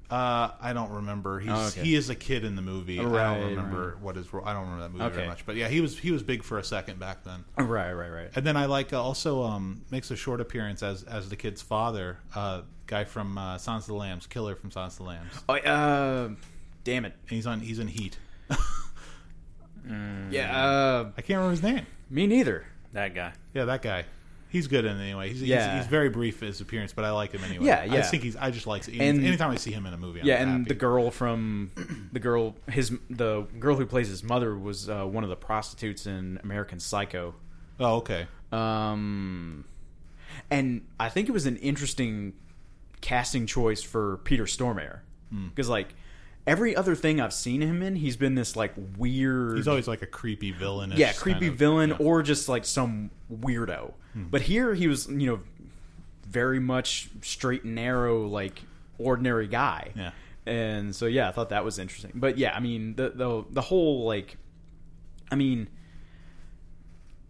Uh, I don't remember. He's
Oh, okay.
he is a kid in the movie. I don't remember what his. ro- I don't remember that movie
Okay.
very much. But yeah, he was he was big for a second back then.
Right, right, right.
And then I like uh, also um, makes a short appearance as as the kid's father, uh, guy from uh, Silence of the Lambs, killer from Silence of the Lambs.
Oh, uh, damn it.
And he's on he's in Heat.
Yeah, uh,
I can't remember his name.
me neither.
that guy.
Yeah, that guy. He's good in it anyway. He's,
Yeah.
he's, he's very brief his appearance, but I like him anyway.
Yeah,
I
yeah.
just think he's. I just like. Any,
And-
anytime I see him in a movie, I'm
yeah, and
happy.
the girl from the girl his the girl who plays his mother was uh, one of the prostitutes in American Psycho.
Oh, okay.
Um, and I think it was an interesting casting choice for Peter Stormare
Hmm.
because like every other thing I've seen him in, he's been this like weird.
He's always like a creepy villain.
yeah, creepy villain
yeah.
Or just like some weirdo. But here he was, you know, very much straight and narrow, like ordinary guy.
Yeah.
and so yeah, I thought that was interesting. But yeah, I mean the the the whole like, I mean.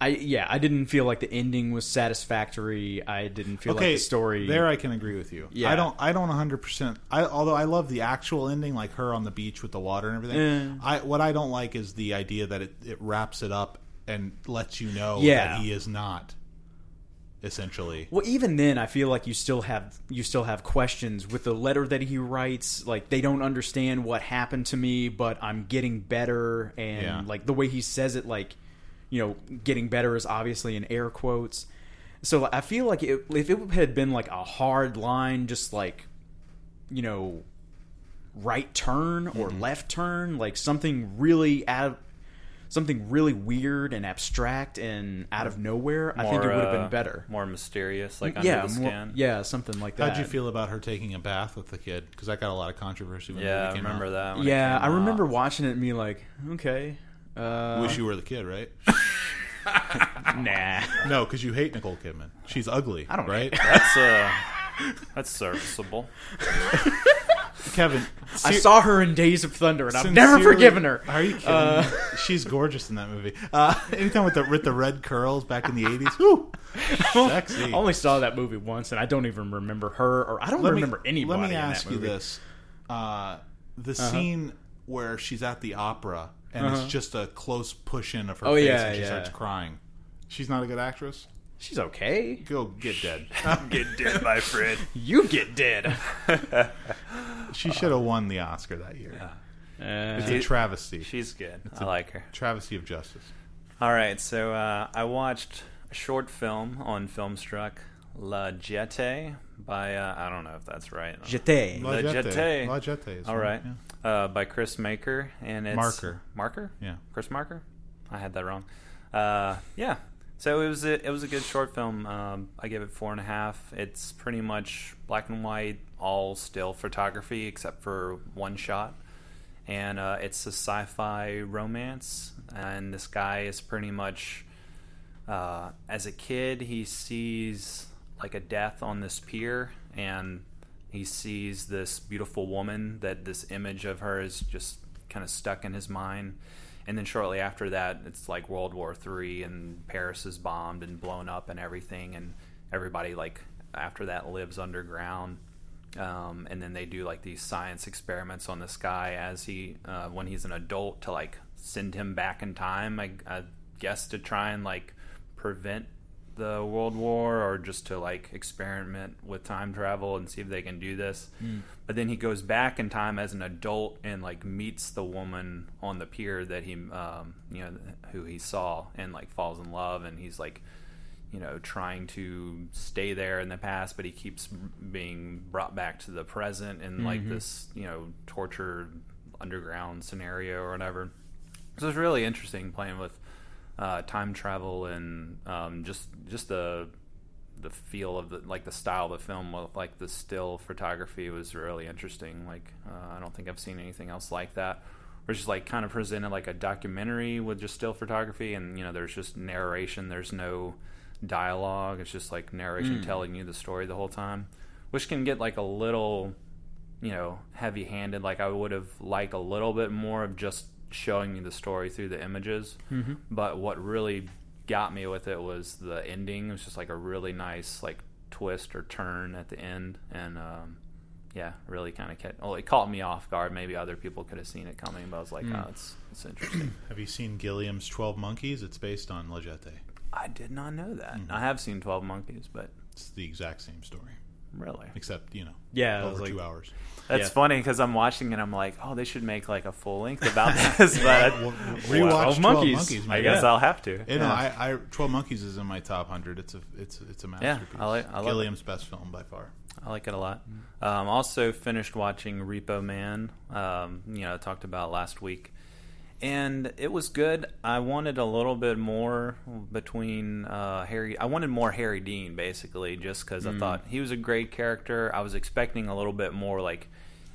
I yeah, I didn't feel like the ending was satisfactory. I didn't feel
okay,
like the story.
there I can agree with you.
Yeah.
I don't. I don't 100. percent I although I love the actual ending, like her on the beach with the water and everything.
Eh.
I what I don't like is the idea that it, it wraps it up and lets you know
Yeah.
that he is not essentially.
Well, even then, I feel like you still have you still have questions with the letter that he writes. Like they don't understand what happened to me, but I'm getting better, and
Yeah.
like the way he says it, like you know, getting better is obviously in air quotes. So I feel like it, if it had been like a hard line, just like you know, right turn or
Mm-hmm.
left turn, like something really out. Something really weird and abstract and out of nowhere. I think it would have
uh,
been better.
more mysterious, like under
yeah,
the
more-
skin.
yeah, something like that.
How'd you feel about her taking a bath with the kid? Because that got a lot of controversy. When
Yeah, I
movie came
remember
out.
that. when
Yeah, I remember
out.
watching it and being like, okay, uh,
Wish you were the kid, right?
nah.
no, because you hate Nicole Kidman. She's ugly.
I don't
right.
That's uh, that's serviceable.
Kevin,
I saw her in Days of Thunder, and I've never
sincerely-
forgiven her.
Are you kidding?
Uh,
me? She's gorgeous in that movie. Uh, anytime with the with the red curls back in the eighties, whoo, sexy.
I only saw that movie once, and I don't even remember her, or I don't
let me,
remember anybody.
Let me
in
ask
that
you
movie. Uh-huh.
this: uh, the scene where she's at the opera and it's just a close push in of her
Oh,
face
yeah,
and she
yeah.
starts crying. She's not a good actress.
She's okay.
Go get dead.
I'm get dead, my friend.
You get dead.
she should have won the Oscar that year.
Uh,
It's a travesty.
She's good. I like her.
travesty of justice.
All right, so uh, I watched a short film on Filmstruck, La Jete, by uh, I don't know if that's right.
Jete.
La
La
Jetée.
La Jetée is
All right,
yeah.
uh, by Chris Maker and it's
Marker.
Marker.
Yeah.
Chris Marker. I had that wrong. Uh, yeah. So it was a, it was a good short film. Um, I gave it four and a half. It's pretty much black and white, all still photography except for one shot, and uh, it's a sci-fi romance. And this guy is pretty much uh, as a kid he sees like a death on this pier and he sees this beautiful woman that this image of her is just kind of stuck in his mind and then shortly after that it's like world war three and paris is bombed and blown up and everything and everybody like after that lives underground. Um, and then they do like these science experiments on this guy as he uh, when he's an adult to like send him back in time I, I guess to try and like prevent the world war or just to like experiment with time travel and see if they can do this. But then he goes back in time as an adult and like meets the woman on the pier that he um, you know who he saw and like falls in love and he's like you know, trying to stay there in the past, but he keeps being brought back to the present in like this, you know, torture underground scenario or whatever. So it's really interesting playing with uh, time travel and um, just just the the feel of the like the style of the film, with, like the still photography was really interesting. Like uh, I don't think I've seen anything else like that. Where it's just like kind of presented like a documentary with just still photography, and you know, there's just narration. There's no dialogue. It's just like narration telling you the story the whole time, which can get like a little, you know, heavy handed. Like I would have liked a little bit more of just showing me the story through the images. Mm-hmm. But what really got me with it was the ending. It was just like a really nice like twist or turn at the end, and um, yeah, really kind of kept. Well, it caught me off guard. Maybe other people could have seen it coming, but I was like, oh, it's it's interesting.
Have you seen Gilliam's Twelve Monkeys? It's based on La Jetée.
I did not know that. I have seen Twelve Monkeys, but
It's the exact same story,
really,
except you know,
Yeah,
over
like-
two hours.
that's
Yeah.
funny because I'm watching it. I'm like, oh, they should make like a full length about this, but
Well, rewatch
12
Twelve
Monkeys.
Monkeys.
I guess
Yeah.
I'll have to.
You know, I, I Twelve Monkeys is in my top hundred. It's a it's it's a masterpiece.
Yeah, I like- I love it.
Gilliam's best film by far.
I like it a lot. Um, also finished watching Repo Man. Um, you know, I talked about last week, and it was good. I wanted a little bit more between uh, Harry. I wanted more Harry Dean, basically, just because I thought he was a great character. I was expecting a little bit more like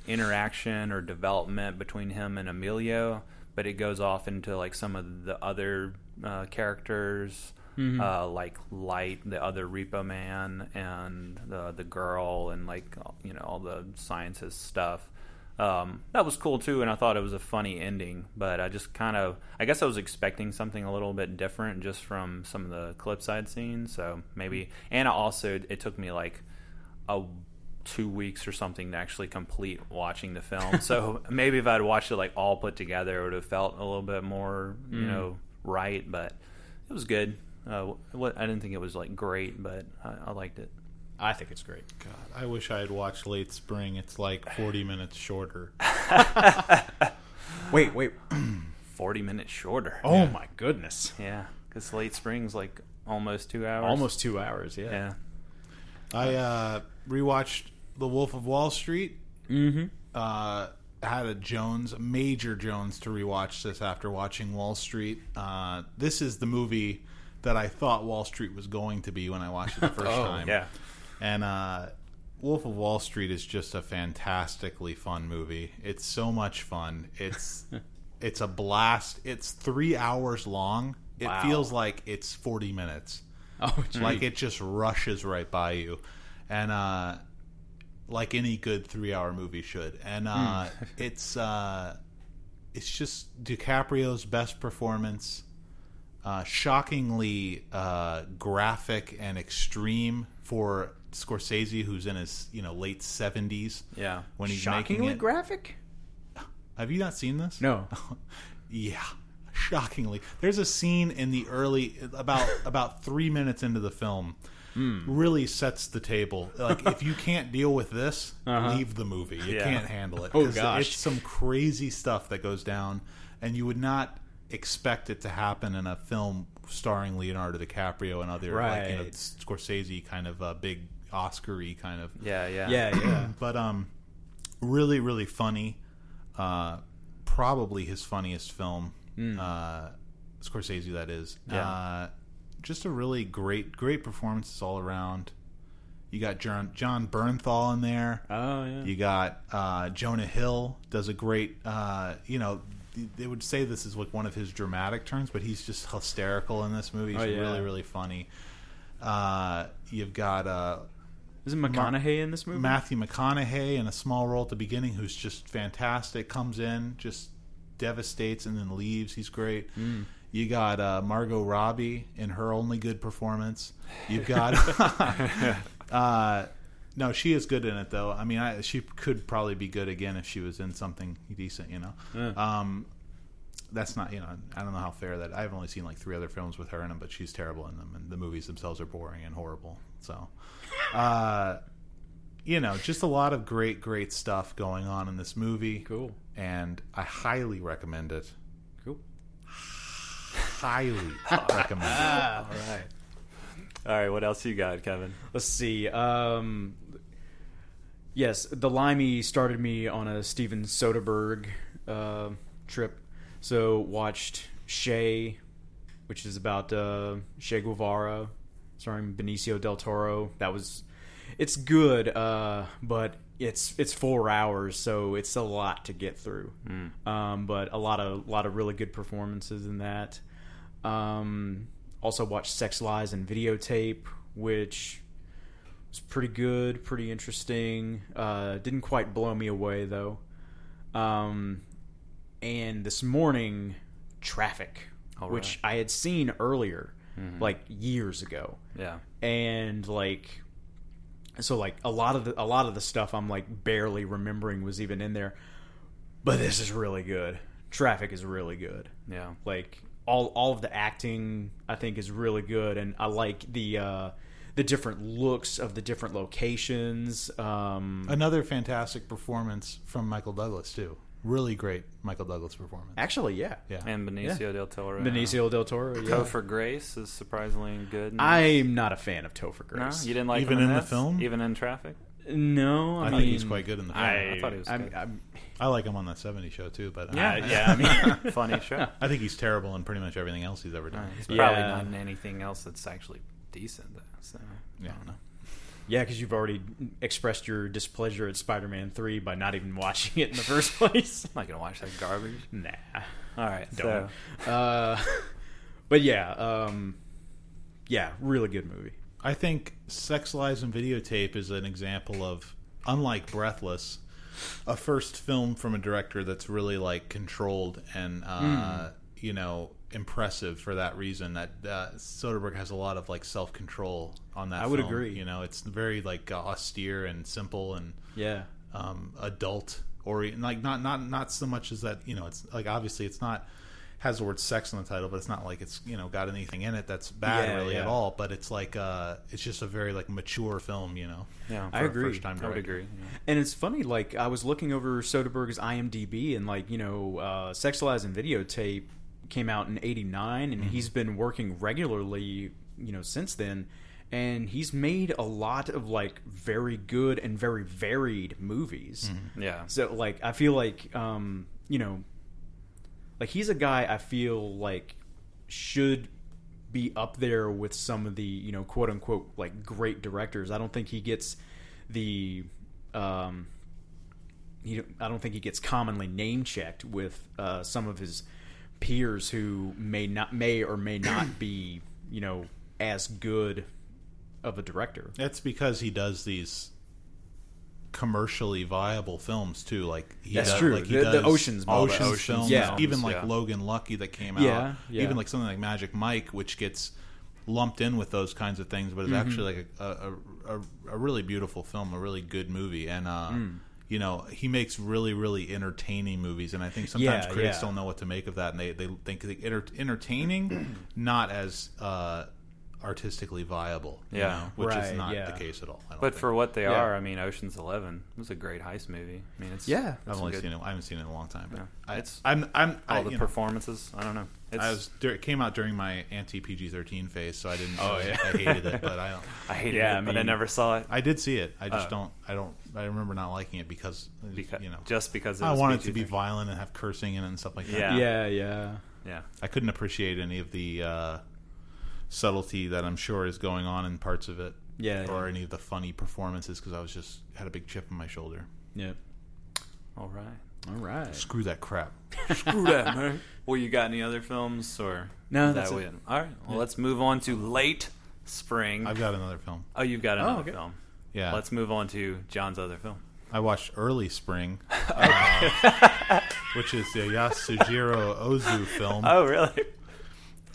interaction or development between him and Emilio, but it goes off into like some of the other uh, characters uh, like Lite, the other Repo Man, and the the girl, and like you know all the scientist stuff. Um, that was cool too, and I thought it was a funny ending. But I just kind of, I guess I was expecting something a little bit different just from some of the clips I'd seen. So maybe, and also it took me like a two weeks or something to actually complete watching the film. so maybe if I'd watched it like all put together, it would have felt a little bit more, you
Mm.
know, right. But it was good. Uh, what I didn't think it was like great, but I, I liked it.
I think it's great.
God, I wish I had watched Late Spring. It's like 40 minutes shorter.
Wait, wait.
Forty minutes shorter.
Oh my goodness.
Yeah, because late spring's like almost two hours.
Almost two hours. Yeah.
Yeah.
I uh, rewatched The Wolf of Wall Street.
Mm-hmm.
Uh, had a Jones, a major Jones, to rewatch this after watching Wall Street. Uh, this is the movie that I thought Wall Street was going to be when I watched it the first
Oh,
time.
Yeah.
And uh, Wolf of Wall Street is just a fantastically fun movie. It's so much fun. It's it's a blast. It's three hours long. It
Wow.
feels like it's forty minutes.
Oh, gee.
Like it just rushes right by you, and uh, like any good three-hour movie should. And uh, it's uh, it's just DiCaprio's best performance. Uh, shockingly uh, graphic and extreme for Scorsese, who's in his you know late seventies.
Yeah.
When he's
shockingly
making it.
graphic.
Have you not seen this?
No.
Yeah, shockingly. There's a scene in the early about about three minutes into the film.
Hmm.
Really sets the table. Like if you can't deal with this,
Uh-huh.
leave the movie. You
Yeah.
can't handle it.
Oh,
'Cause
gosh.
it's some crazy stuff that goes down, and you would not expect it to happen in a film starring Leonardo DiCaprio and other like you know
Right.
Scorsese kind of uh, big Oscar-y kind of
Yeah. Yeah.
Yeah, yeah.
but um, really, really funny. Uh, probably his funniest film. Uh, Scorsese, that is.
Yeah.
Uh, just a really great, great performances all around. You got John, John Bernthal in there.
Oh yeah.
You got uh, Jonah Hill does a great. Uh, you know, they would say this is like one of his dramatic turns, but he's just hysterical in this movie. He's
Oh, yeah.
really, really funny. Uh, you've got uh,
Isn't McConaughey in this movie?
Matthew McConaughey in a small role at the beginning, who's just fantastic. Comes in, just devastates, and then leaves. He's great. You got uh, Margot Robbie in her only good performance. You've got. uh, no, she is good in it though. I mean, I, she could probably be good again if she was in something decent. You know.
Yeah.
Um, that's not you know I don't know how fair that I've only seen like three other films with her in them, but she's terrible in them, and the movies themselves are boring and horrible. So, uh, you know, just a lot of great, great stuff going on in this movie.
Cool.
and I highly recommend it.
Cool.
Highly recommend it.
All right. All right. What else you got, Kevin?
Let's see. Um, yes, the Limey started me on a Steven Soderbergh uh, trip. So watched Che, which is about uh, Che Guevara, starring Benicio del Toro. That was, it's good, uh, but it's it's four hours, so it's a lot to get through. Um, but a lot of a lot of really good performances in that. Um, also watched Sex Lies and Videotape, which was pretty good, pretty interesting. Uh, didn't quite blow me away though. Um, and this morning, Traffic,
All
which. I had seen earlier, like years ago,
Yeah.
and like so like a lot of the a lot of the stuff I'm like barely remembering was even in there. But this is really good. Traffic is really good
Yeah.
like all all of the acting I think is really good, and I like the uh, the different looks of the different locations. Um,
Another fantastic performance from Michael Douglas too. Really great Michael Douglas performance.
actually, yeah,
Yeah,
And Benicio del Toro.
Benicio del Toro. Yeah.
Topher Grace is surprisingly good. in.
I'm not a fan of Topher
no,
Grace.
you didn't like
Even
him
in the
this?
film?
even in Traffic.
No, I,
I
mean,
think he's quite good in the film.
I,
I thought he was
I'm,
good.
I'm,
I like him on that '70s show too, but uh,
Yeah.
I- yeah, I mean,
Funny show.
I think he's terrible in pretty much everything else he's ever done.
He's
But,
probably
Yeah.
not in anything else that's actually decent. Though, so.
yeah, I don't know.
Yeah, because you've already expressed your displeasure at Spider-Man Three by not even watching it in the first place.
I'm not gonna watch that garbage.
nah.
All right.
Don't.
So
Uh, but yeah, um, yeah, really good movie.
I think Sex Lies and Videotape is an example of, unlike Breathless, a first film from a director that's really like controlled and uh, you know impressive for that reason. That uh, Soderbergh has a lot of like self control on that.
I would
film.
agree.
You know, it's very like austere and simple and
Yeah.
um, adult or like not not not so much as that you know it's like obviously it's not has the word sex in the title but it's not like it's you know got anything in it that's bad
Yeah,
really at all but it's like uh it's just a very like mature film you know
Yeah,
I agree.
first-time
I would agree. yeah.
And it's funny, like I was looking over Soderbergh's IMDb, and like you know, uh, Sex Lies and Videotape came out in '89, and he's been working regularly, you know, since then. And he's made a lot of like very good and very varied movies.
Yeah.
So like I feel like um, you know like he's a guy I feel like should be up there with some of the, you know, quote unquote like great directors. I don't think he gets the um he, I don't think he gets commonly name checked with uh, some of his peers who may not may or may not be, you know, as good of a director.
It's because he does these commercially viable films too. Like he
That's
does,
true.
Like he
The- the Oceans.
Oceans
Oceans
films.
Yeah.
Even like
yeah.
Logan Lucky that came
Yeah,
out.
yeah.
Even like something like Magic Mike, which gets lumped in with those kinds of things, but it's
Mm-hmm.
actually like a, a, a, a really beautiful film, a really good movie, and uh,
Mm.
You know he makes really really entertaining movies, and I think sometimes
Yeah,
critics
yeah.
don't know what to make of that, and they they think they enter, entertaining, not as uh, artistically viable, you
Yeah.
know, which
Right,
is not
yeah.
the case at all. I don't
But
think.
for what they
Yeah.
are, I mean, Ocean's Eleven was a great heist movie. I mean, it's
Yeah.
I've only
good-
seen it. I haven't seen it in a long time. But
Yeah.
I,
It's-
I'm, I'm, I,
all the
you know,
performances. I don't know. It's,
I was. It came out during my anti PG thirteen phase, so I didn't.
Oh, yeah.
I hated it, but I don't.
I hated
Yeah,
it,
I
but I
mean-
never saw it
I did see it. I just
Oh.
don't. I don't. I remember not liking it because,
because
you know,
just because it
I
was
wanted it to be violent and have cursing in it and stuff like that.
Yeah.
Yeah, yeah.
Yeah,
I couldn't appreciate any of the uh, subtlety that I'm sure is going on in parts of it,
Yeah.
or any of the funny performances because I was just had a big chip on my shoulder.
Yeah.
all right.
All right.
Screw that crap.
Screw that, man. Well, you got any other films or
No, that's
that
it.
it? All right. Well, let's move on to late spring.
I've got another film.
oh, you've got another
okay.
film.
Yeah,
Let's move on to John's other film.
I watched Early Spring, uh, which is the Yasujiro Ozu film.
Oh, really?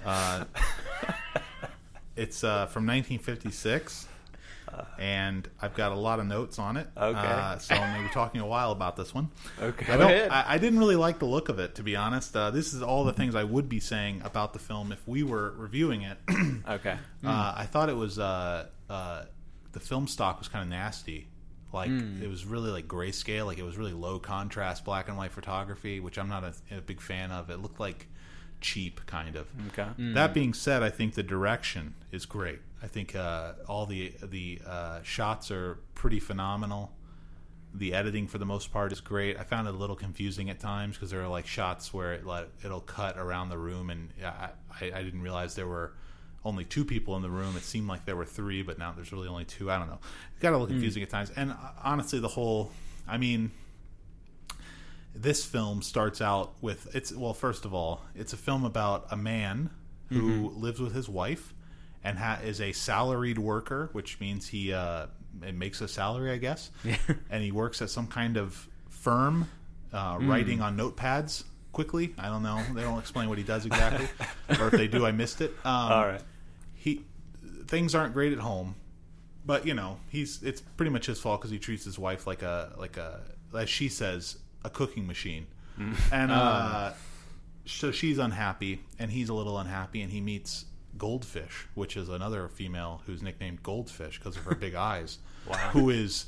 Uh, it's uh, from 1956, and I've got a lot of notes on it.
Okay.
Uh, so I'm going to be talking a while about this one.
Okay.
I, don't. I, I didn't really like the look of it, to be honest. Uh, this is all the things I would be saying about the film if we were reviewing it.
Okay.
Uh, I thought it was uh, uh, the film stock was kind of nasty. Like it was really like grayscale, like it was really low contrast black and white photography, which I'm not a, a big fan of. It looked like cheap, kind of.
Okay.
That being said, I think the direction is great. I think uh, all the the uh, shots are pretty phenomenal. The editing, for the most part, is great. I found it a little confusing at times because there are like shots where it like, it'll cut around the room, and I, I, I didn't realize there were only two people in the room. It seemed like there were three, but now there's really only two. I don't know. It got a little confusing at times. And uh, honestly, the whole, I mean, this film starts out with it's well first of all it's a film about a man who lives with his wife and ha- is a salaried worker which means he uh, it makes a salary i guess and he works at some kind of firm uh, writing on notepads quickly i don't know they don't explain what he does exactly or if they do i missed it um,
All right.
Things aren't great at home but you know he's it's pretty much his fault because he treats his wife like a like a as she says a cooking machine. And uh, so she's unhappy and he's a little unhappy and he meets goldfish which is another female who's nicknamed goldfish because of her big eyes
Wow.
who is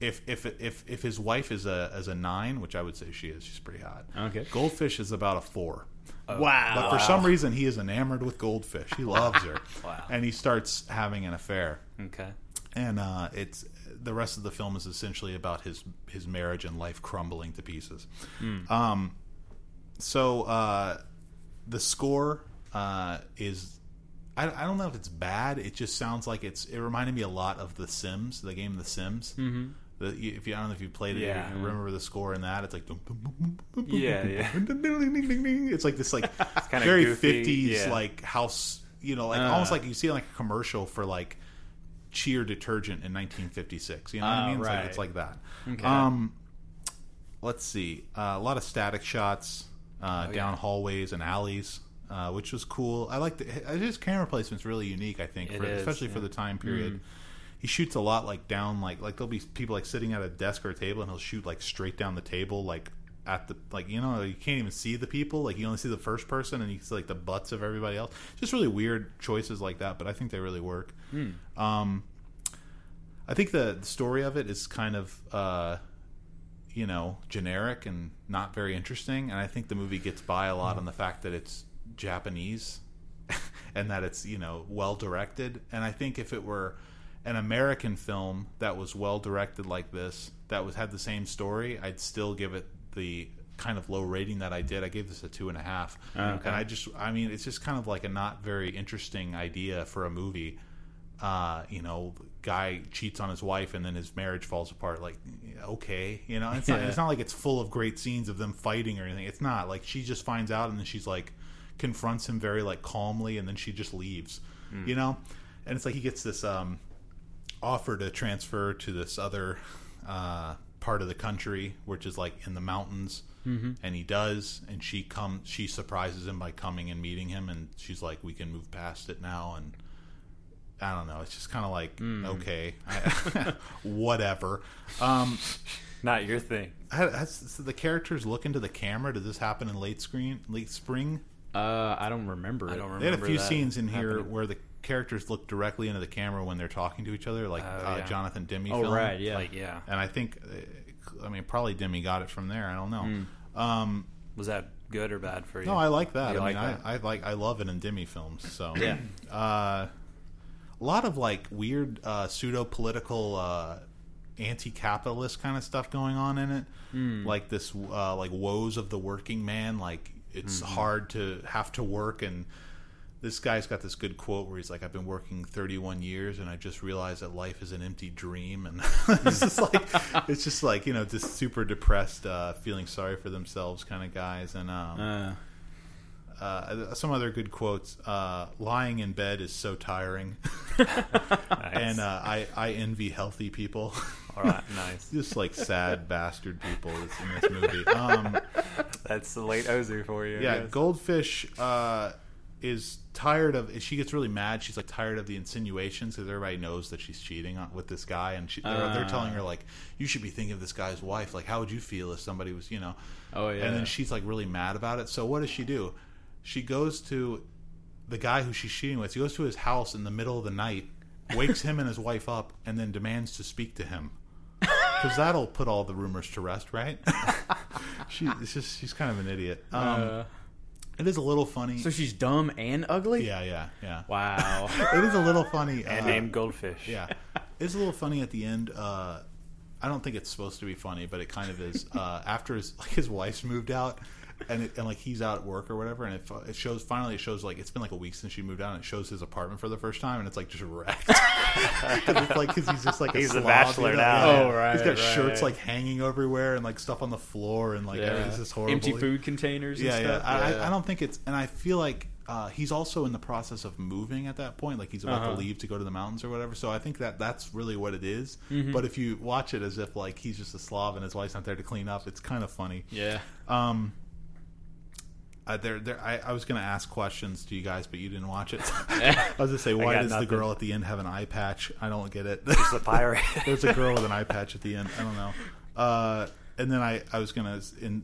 if if if if his wife is a as a nine which i would say she is she's pretty hot.
Okay.
goldfish is about a four
wow.
but for some reason, he is enamored with Goldfish. He loves her,
Wow.
and he starts having an affair.
Okay.
And uh, it's the rest of the film is essentially about his his marriage and life crumbling to pieces. Um, so uh, the score uh, is. I, I don't know if it's bad. It just sounds like it's. It reminded me a lot of The Sims, the game The Sims. Mm-hmm. The, if you, I don't know if you played it,
Yeah.
you remember the score in that. It's like
Yeah, yeah.
It's like this like very fifties
yeah.
like house. You know, like
Uh.
almost like you see like a commercial for like cheer detergent in 1956. You know what
Ah,
I mean? It's,
right.
like, it's like that.
Okay.
Um, let's see, uh, a lot of static shots uh, down hallways and alleys, uh, which was cool. I like the his camera placement's really unique. I think, for,
is,
especially for the time period. He shoots a lot like down, like like there'll be people like sitting at a desk or a table, and he'll shoot like straight down the table, like at the like you know you can't even see the people, like you only see the first person, and you see like the butts of everybody else. Just really weird choices like that, but I think they really work. Um, I think the, the story of it is kind of, uh, you know, generic and not very interesting. And I think the movie gets by a lot on the fact that it's Japanese and that it's, you know, well directed. And I think if it were an American film that was well directed like this, that was had the same story, I'd still give it the kind of low rating that I did. I gave this a two and a half.
Okay.
And I just, I mean, it's just kind of like a not very interesting idea for a movie uh, you know, guy cheats on his wife and then his marriage falls apart. Like, okay, you know, it's not, it's not like it's full of great scenes of them fighting or anything. It's not like she just finds out and then she's like confronts him very like calmly and then she just leaves, you know, and it's like he gets this um, offer to transfer to this other uh, part of the country, which is like in the mountains. Mm-hmm. And he does, and she come. She surprises him by coming and meeting him, and she's like, "We can move past it now." And I don't know. It's just kind of like okay, whatever. Um,
Not your thing.
has, has the characters look into the camera? Did this happen in late screen, late spring?
Uh, I don't remember.
I don't remember.
They had a few scenes in here where the characters look directly into the camera when they're talking to each other, like
Oh,
uh,
yeah.
Jonathan Demme.
Oh
film.
right, yeah.
Like, yeah.
And I think, uh, I mean, probably Demme got it from there. I don't know.
Hmm.
Um,
Was that good or bad for you?
no, I like that.
You
I
like
mean,
that?
I, I like, I love it in Demme films. So
Yeah.
uh, a lot of like weird uh, pseudo political, uh, anti-capitalist kind of stuff going on in it. Like this, uh, like woes of the working man. Like it's hard to have to work and. This guy's got this good quote where he's like, "I've been working 31 years, and I just realized that life is an empty dream." And it's just like, it's just like you know, just super depressed, uh, feeling sorry for themselves kind of guys. And um,
Uh,
uh, some other good quotes: uh, "Lying in bed is so tiring," and uh, I I envy healthy people.
All right, nice.
just like sad bastard people that's in this movie. Um,
That's the late Ozu for you.
Yeah. Goldfish uh, is tired of. She gets really mad. She's like tired of the insinuations because everybody knows that she's cheating on, with this guy, and she, they're, they're
Ah.
telling her like, "You should be thinking of this guy's wife. Like, how would you feel if somebody was, you know?"
Oh, yeah.
And then she's like really mad about it. So what does she do? She goes to the guy who she's cheating with. She goes to his house in the middle of the night, wakes him and his wife up, and then demands to speak to him. Because that'll put all the rumors to rest, right? she, it's just she's kind of an idiot. Um,
uh,
it is a little funny.
so she's dumb and ugly.
yeah, yeah, yeah.
Wow.
It is a little funny.
and
uh,
named Goldfish.
yeah, it's a little funny at the end. Uh, I don't think it's supposed to be funny, but it kind of is. Uh, after his like his wife's moved out, and it, and like he's out at work or whatever, and it, it shows finally it shows like it's been like a week since she moved out, and it shows his apartment for the first time, and it's like just wrecked. 'Cause it's like because he's just like
He's a
slob,
bachelor
you know?
now.
Yeah.
Oh, right,
He's got
right.
shirts like hanging everywhere and like stuff on the floor and like
Yeah.
everything's just horrible.
Empty food containers. And
Yeah, yeah.
stuff.
I, I- I don't think it's, and I feel like uh, he's also in the process of moving at that point. Like he's about
Uh-huh.
to leave to go to the mountains or whatever. So I think that that's really what it is.
Mm-hmm.
But if you watch it as if like he's just a Slav and his wife's not there to clean up, it's kind of funny.
Yeah.
Um, uh, there, there. I, I was going to ask questions to you guys, but you didn't watch it. I was going to say, why does
nothing.
the girl at the end have an eye patch? I don't get it.
It's a pirate.
There's a girl with an eye patch at the end. I don't know. Uh, and then I, I was gonna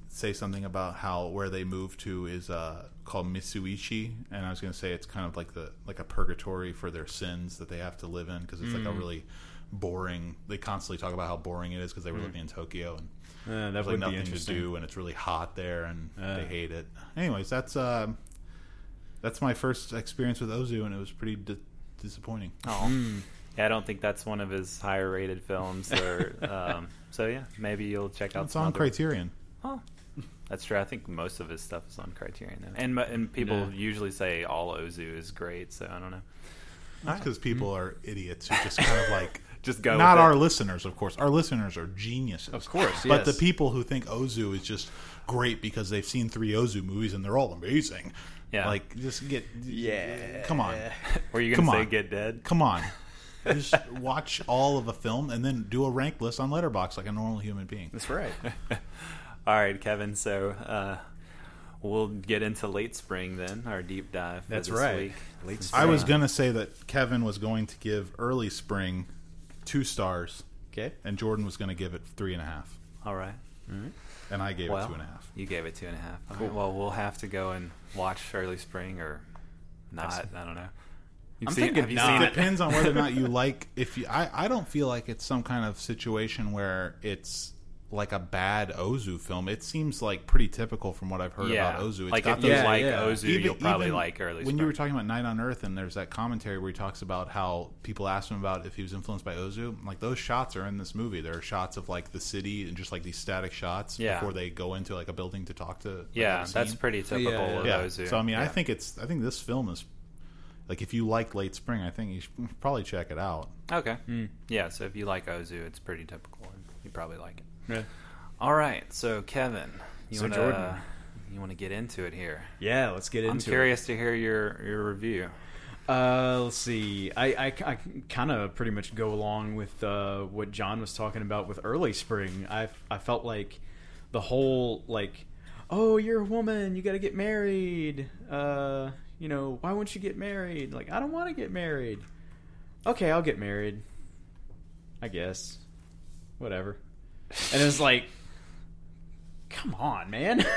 say something about how where they move to is uh, called Mitsuishi, and I was gonna say it's kind of like the like a purgatory for their sins that they have to live in because it's like a really boring. They constantly talk about how boring it is because they were living in Tokyo and
Uh, that
there's like nothing to do and it's really hot there and
Uh.
they hate it. Anyways, that's uh, that's my first experience with Ozu, and it was pretty di- disappointing.
Oh. Yeah, I don't think that's one of his higher rated films. Or um, so yeah, maybe you'll check out.
It's
some
on
other-
Criterion.
Oh, that's true. I think most of his stuff is on Criterion though, and and people
Yeah.
usually say all Ozu is great. So I don't know.
That's because people mm-hmm. are idiots who just kind of like
Just go.
not
with it.
our listeners, of course. Our listeners are geniuses,
Of course,
But
yes.
the people who think Ozu is just great because they've seen three Ozu movies and they're all amazing.
Yeah.
like just get
Yeah.
Come on,
Were you gonna say
on.
get dead?
come on. just watch all of a film and then do a rank list on Letterboxd like a normal human being.
That's right.
All right, Kevin. So uh, we'll get into late spring then, our deep dive. for
That's
this
right.
Week.
Late
I was gonna say that Kevin was going to give early spring two stars,
Okay.
and Jordan was going to give it three and a half,
All right.
and I gave
Well,
it two and a half.
you gave it two and a half. All right, Well, we'll have to go and watch early spring or not. I don't know. You've
I'm
seen-
thinking
have you
not.
seen
It
it?
depends on whether or not you like. If you, I, I don't feel like it's some kind of situation where it's like a bad Ozu film. It seems like pretty typical from what I've heard
Yeah,
about Ozu. It's
like
got
if
those-
Yeah,
like
yeah.
Ozu,
even-
you'll probably
even
like early.
When
spring.
you were talking about Night on Earth, and there's that commentary where he talks about how people asked him about if he was influenced by Ozu. Like those shots are in this movie. There are shots of like the city and just like these static shots
Yeah.
before they go into like a building to talk to. like,
yeah, that's pretty typical
Yeah, yeah.
of
Yeah.
Ozu.
So I mean, I think it's. I think this film is. Like if you like late spring, I think you should probably check it out.
Okay. Hmm. Yeah, so if you like Ozu, it's pretty typical, and you probably like it.
Yeah.
All right, so Kevin, you
So
want
Jordan.
to you want to get into it here?
Yeah, let's get into it.
I'm
it.
curious to hear your your review.
Uh, let's see. I, I, kind of pretty much go along with uh, what John was talking about with early spring. I, I felt like the whole like, oh, you're a woman, you got to get married. Uh, you know, why won't you get married? Like, I don't want to get married. Okay, I'll get married. I guess. Whatever. And it's like, come on, man.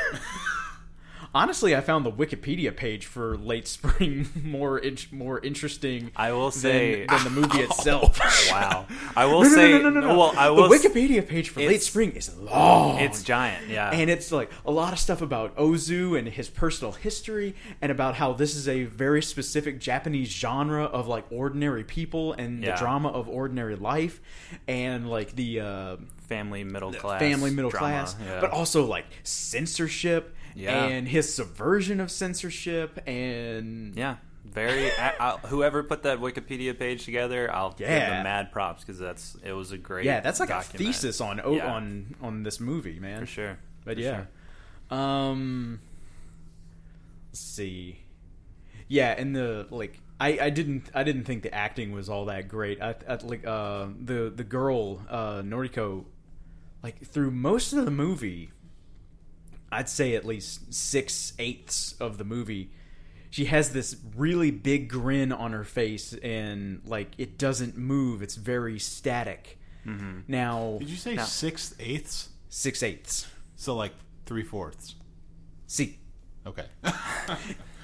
Honestly, I found the Wikipedia page for late spring more in- more interesting.
I will say-
than, the movie itself.
Wow, I will
No, no,
say
no, no, no, no.
well, I
the
will. s-
Wikipedia page for late spring is long.
It's giant, yeah.
and it's like a lot of stuff about Ozu and his personal history, and about how this is a very specific Japanese genre of like ordinary people and
Yeah.
the drama of ordinary life, and like the uh,
family middle class,
family middle
drama,
class,
yeah.
but also like censorship
Yeah.
and his subversion of censorship and
yeah, very. I, I, whoever put that Wikipedia page together, I'll give
Yeah.
them mad props because that's it was a great.
yeah, that's like
document.
a thesis on
Yeah.
on on this movie, man.
for sure.
But
For
yeah.
sure.
Um let's see. Yeah, and the like I, I didn't I didn't think the acting was all that great. I, I like uh the the girl uh Noriko like through most of the movie I'd say at least six eighths of the movie she has this really big grin on her face and like it doesn't move it's very static
Mm-hmm.
now
Did you say
No.
six eighths?
six eighths
So like three fourths.
see
Okay.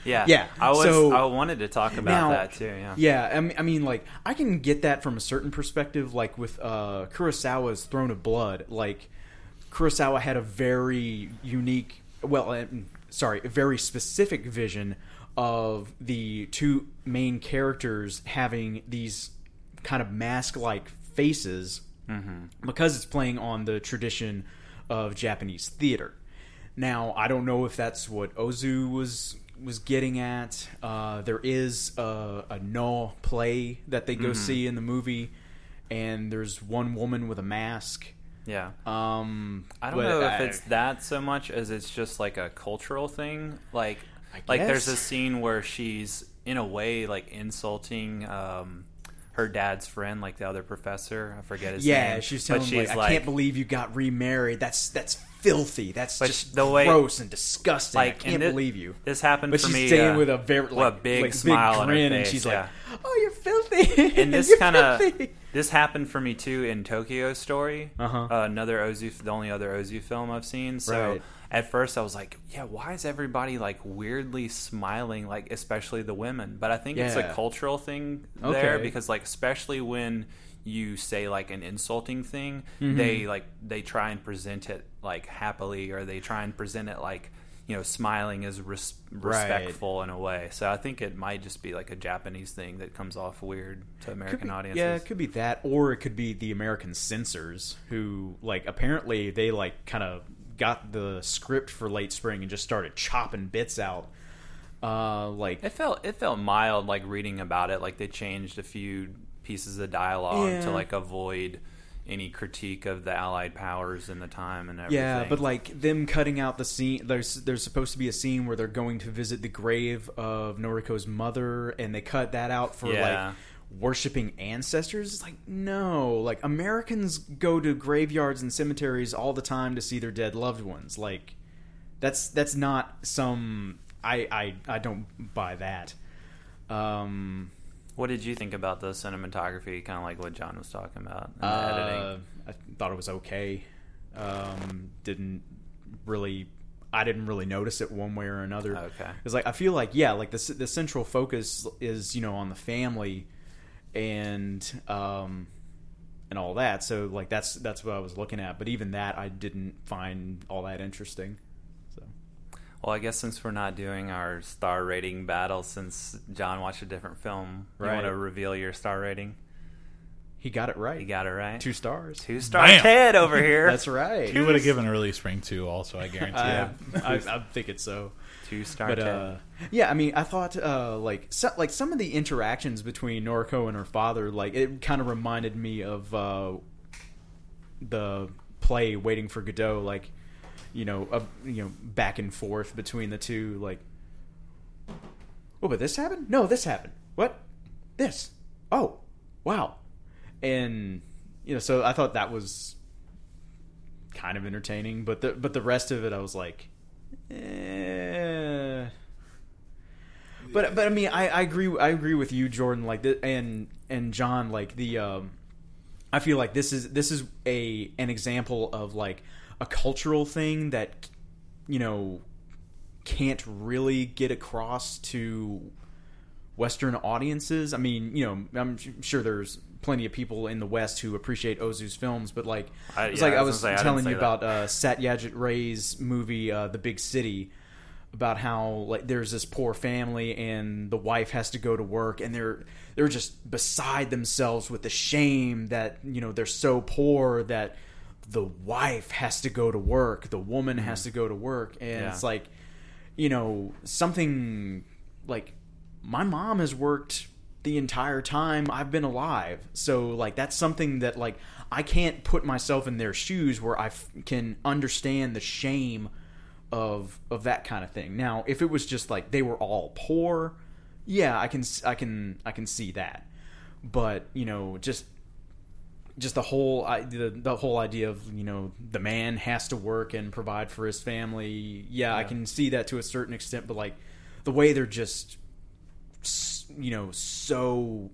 Yeah,
Yeah,
I was.
so-
I wanted to talk about
Now-
that too. Yeah,
Yeah, I mean, I mean, like I can get that from a certain perspective, like with uh, Kurosawa's Throne of Blood. Like Kurosawa had a very unique, well, uh, sorry, a very specific vision of the two main characters having these kind of mask-like faces because it's playing on the tradition of Japanese theater. Now, I don't know if that's what Ozu was was getting at. Uh, there is a, a Noh play that they go see in the movie, and there's one woman with a mask.
yeah.
Um,
I don't know if it's that so much as it's just like a cultural thing. Like,
I
like there's a scene where she's in a way like insulting um, her dad's friend, like the other professor. I forget his
yeah,
name.
she's
But
telling him,
she's
like, I can't believe you got remarried. That's that's filthy. That's just
the way-
gross and disgusting.
like
I can't
and thi-
believe you.
This happened
But
for
she's
me.
staying
uh,
with a very like,
well, a big
like,
smile on her
grin, and she's
yeah.
like, "Oh, you're filthy."
and this kind of
filthy."
this happened for me too in Tokyo Story,
Uh-huh.
uh, another Ozu, the only other Ozu film I've seen. So
Right.
At first I was like, yeah, why is everybody like weirdly smiling, like especially the women? But I think it's a cultural thing there
Okay.
because like especially when you say like an insulting thing,
Mm-hmm.
they like they try and present it like happily or they try and present it like you know smiling is res- respectful in a way. So I think it might just be like a Japanese thing that comes off weird to American
be-
audiences.
Yeah, it could be that, or it could be the American censors who, like, apparently they like kind of got the script for Late Spring and just started chopping bits out. Uh, like,
It felt it felt mild, like reading about it. Like they changed a few pieces of dialogue
Yeah.
to like avoid any critique of the Allied powers in the time and everything.
yeah, but like them cutting out the scene. There's there's supposed to be a scene where they're going to visit the grave of Noriko's mother, and they cut that out for
Yeah.
like worshiping ancestors. It's like no, like Americans go to graveyards and cemeteries all the time to see their dead loved ones. Like that's that's not some I I I don't buy that. Um,
What did you think about the cinematography? Kind of like what John was talking about. And the
uh,
editing.
I thought it was okay. Um, didn't really. I didn't really notice it one way or another.
Okay.
It's like I feel like yeah, like the the central focus is you know on the family, and um, and all that. So like that's that's what I was looking at. But even that I didn't find all that interesting. So
Well, I guess since we're not doing our star rating battle, since John watched a different film, you want to reveal your star rating?
he got it right.
He got it right.
two stars.
Two star
Bam.
Ted over here.
That's right.
He would have given early spring too. Also, I guarantee.
I,
you.
I, I'm thinking so.
Two star
but uh, yeah, I mean, I thought uh, like so, like some of the interactions between Noriko and her father, like it kind of reminded me of uh, the play Waiting for Godot, like you know, uh, you know, back and forth between the two, like. Oh, but this happened? No, this happened. What? This? Oh, wow. And you know, so I thought that was kind of entertaining, but the but the rest of it, I was like, eh. But but I mean, I, I agree. I agree with you, Jordan. Like the, and and John. Like the, um, I feel like this is this is a an example of like a cultural thing that you know can't really get across to Western audiences. I mean, you know, I'm sure there's plenty of people in the West who appreciate Ozu's films, but like,
I-
it's
yeah,
like
I
I
was
was
say,
telling you
that.
about uh, Satyajit Ray's movie, uh, The Big City, about how like there's this poor family and the wife has to go to work and they're they're just beside themselves with the shame that you know they're so poor that the wife has to go to work, the woman has to go to work, and
Mm-hmm. Yeah.
it's like you know something like my mom has worked the entire time I've been alive. So like that's something that like I can't put myself in their shoes where I f- can understand the shame of of that kind of thing. Now, if it was just like they were all poor, yeah, I can I can I can see that. But, you know, just just the whole I, the, the whole idea of you know the man has to work and provide for his family yeah, i can see that to a certain extent but like the way they're just you know so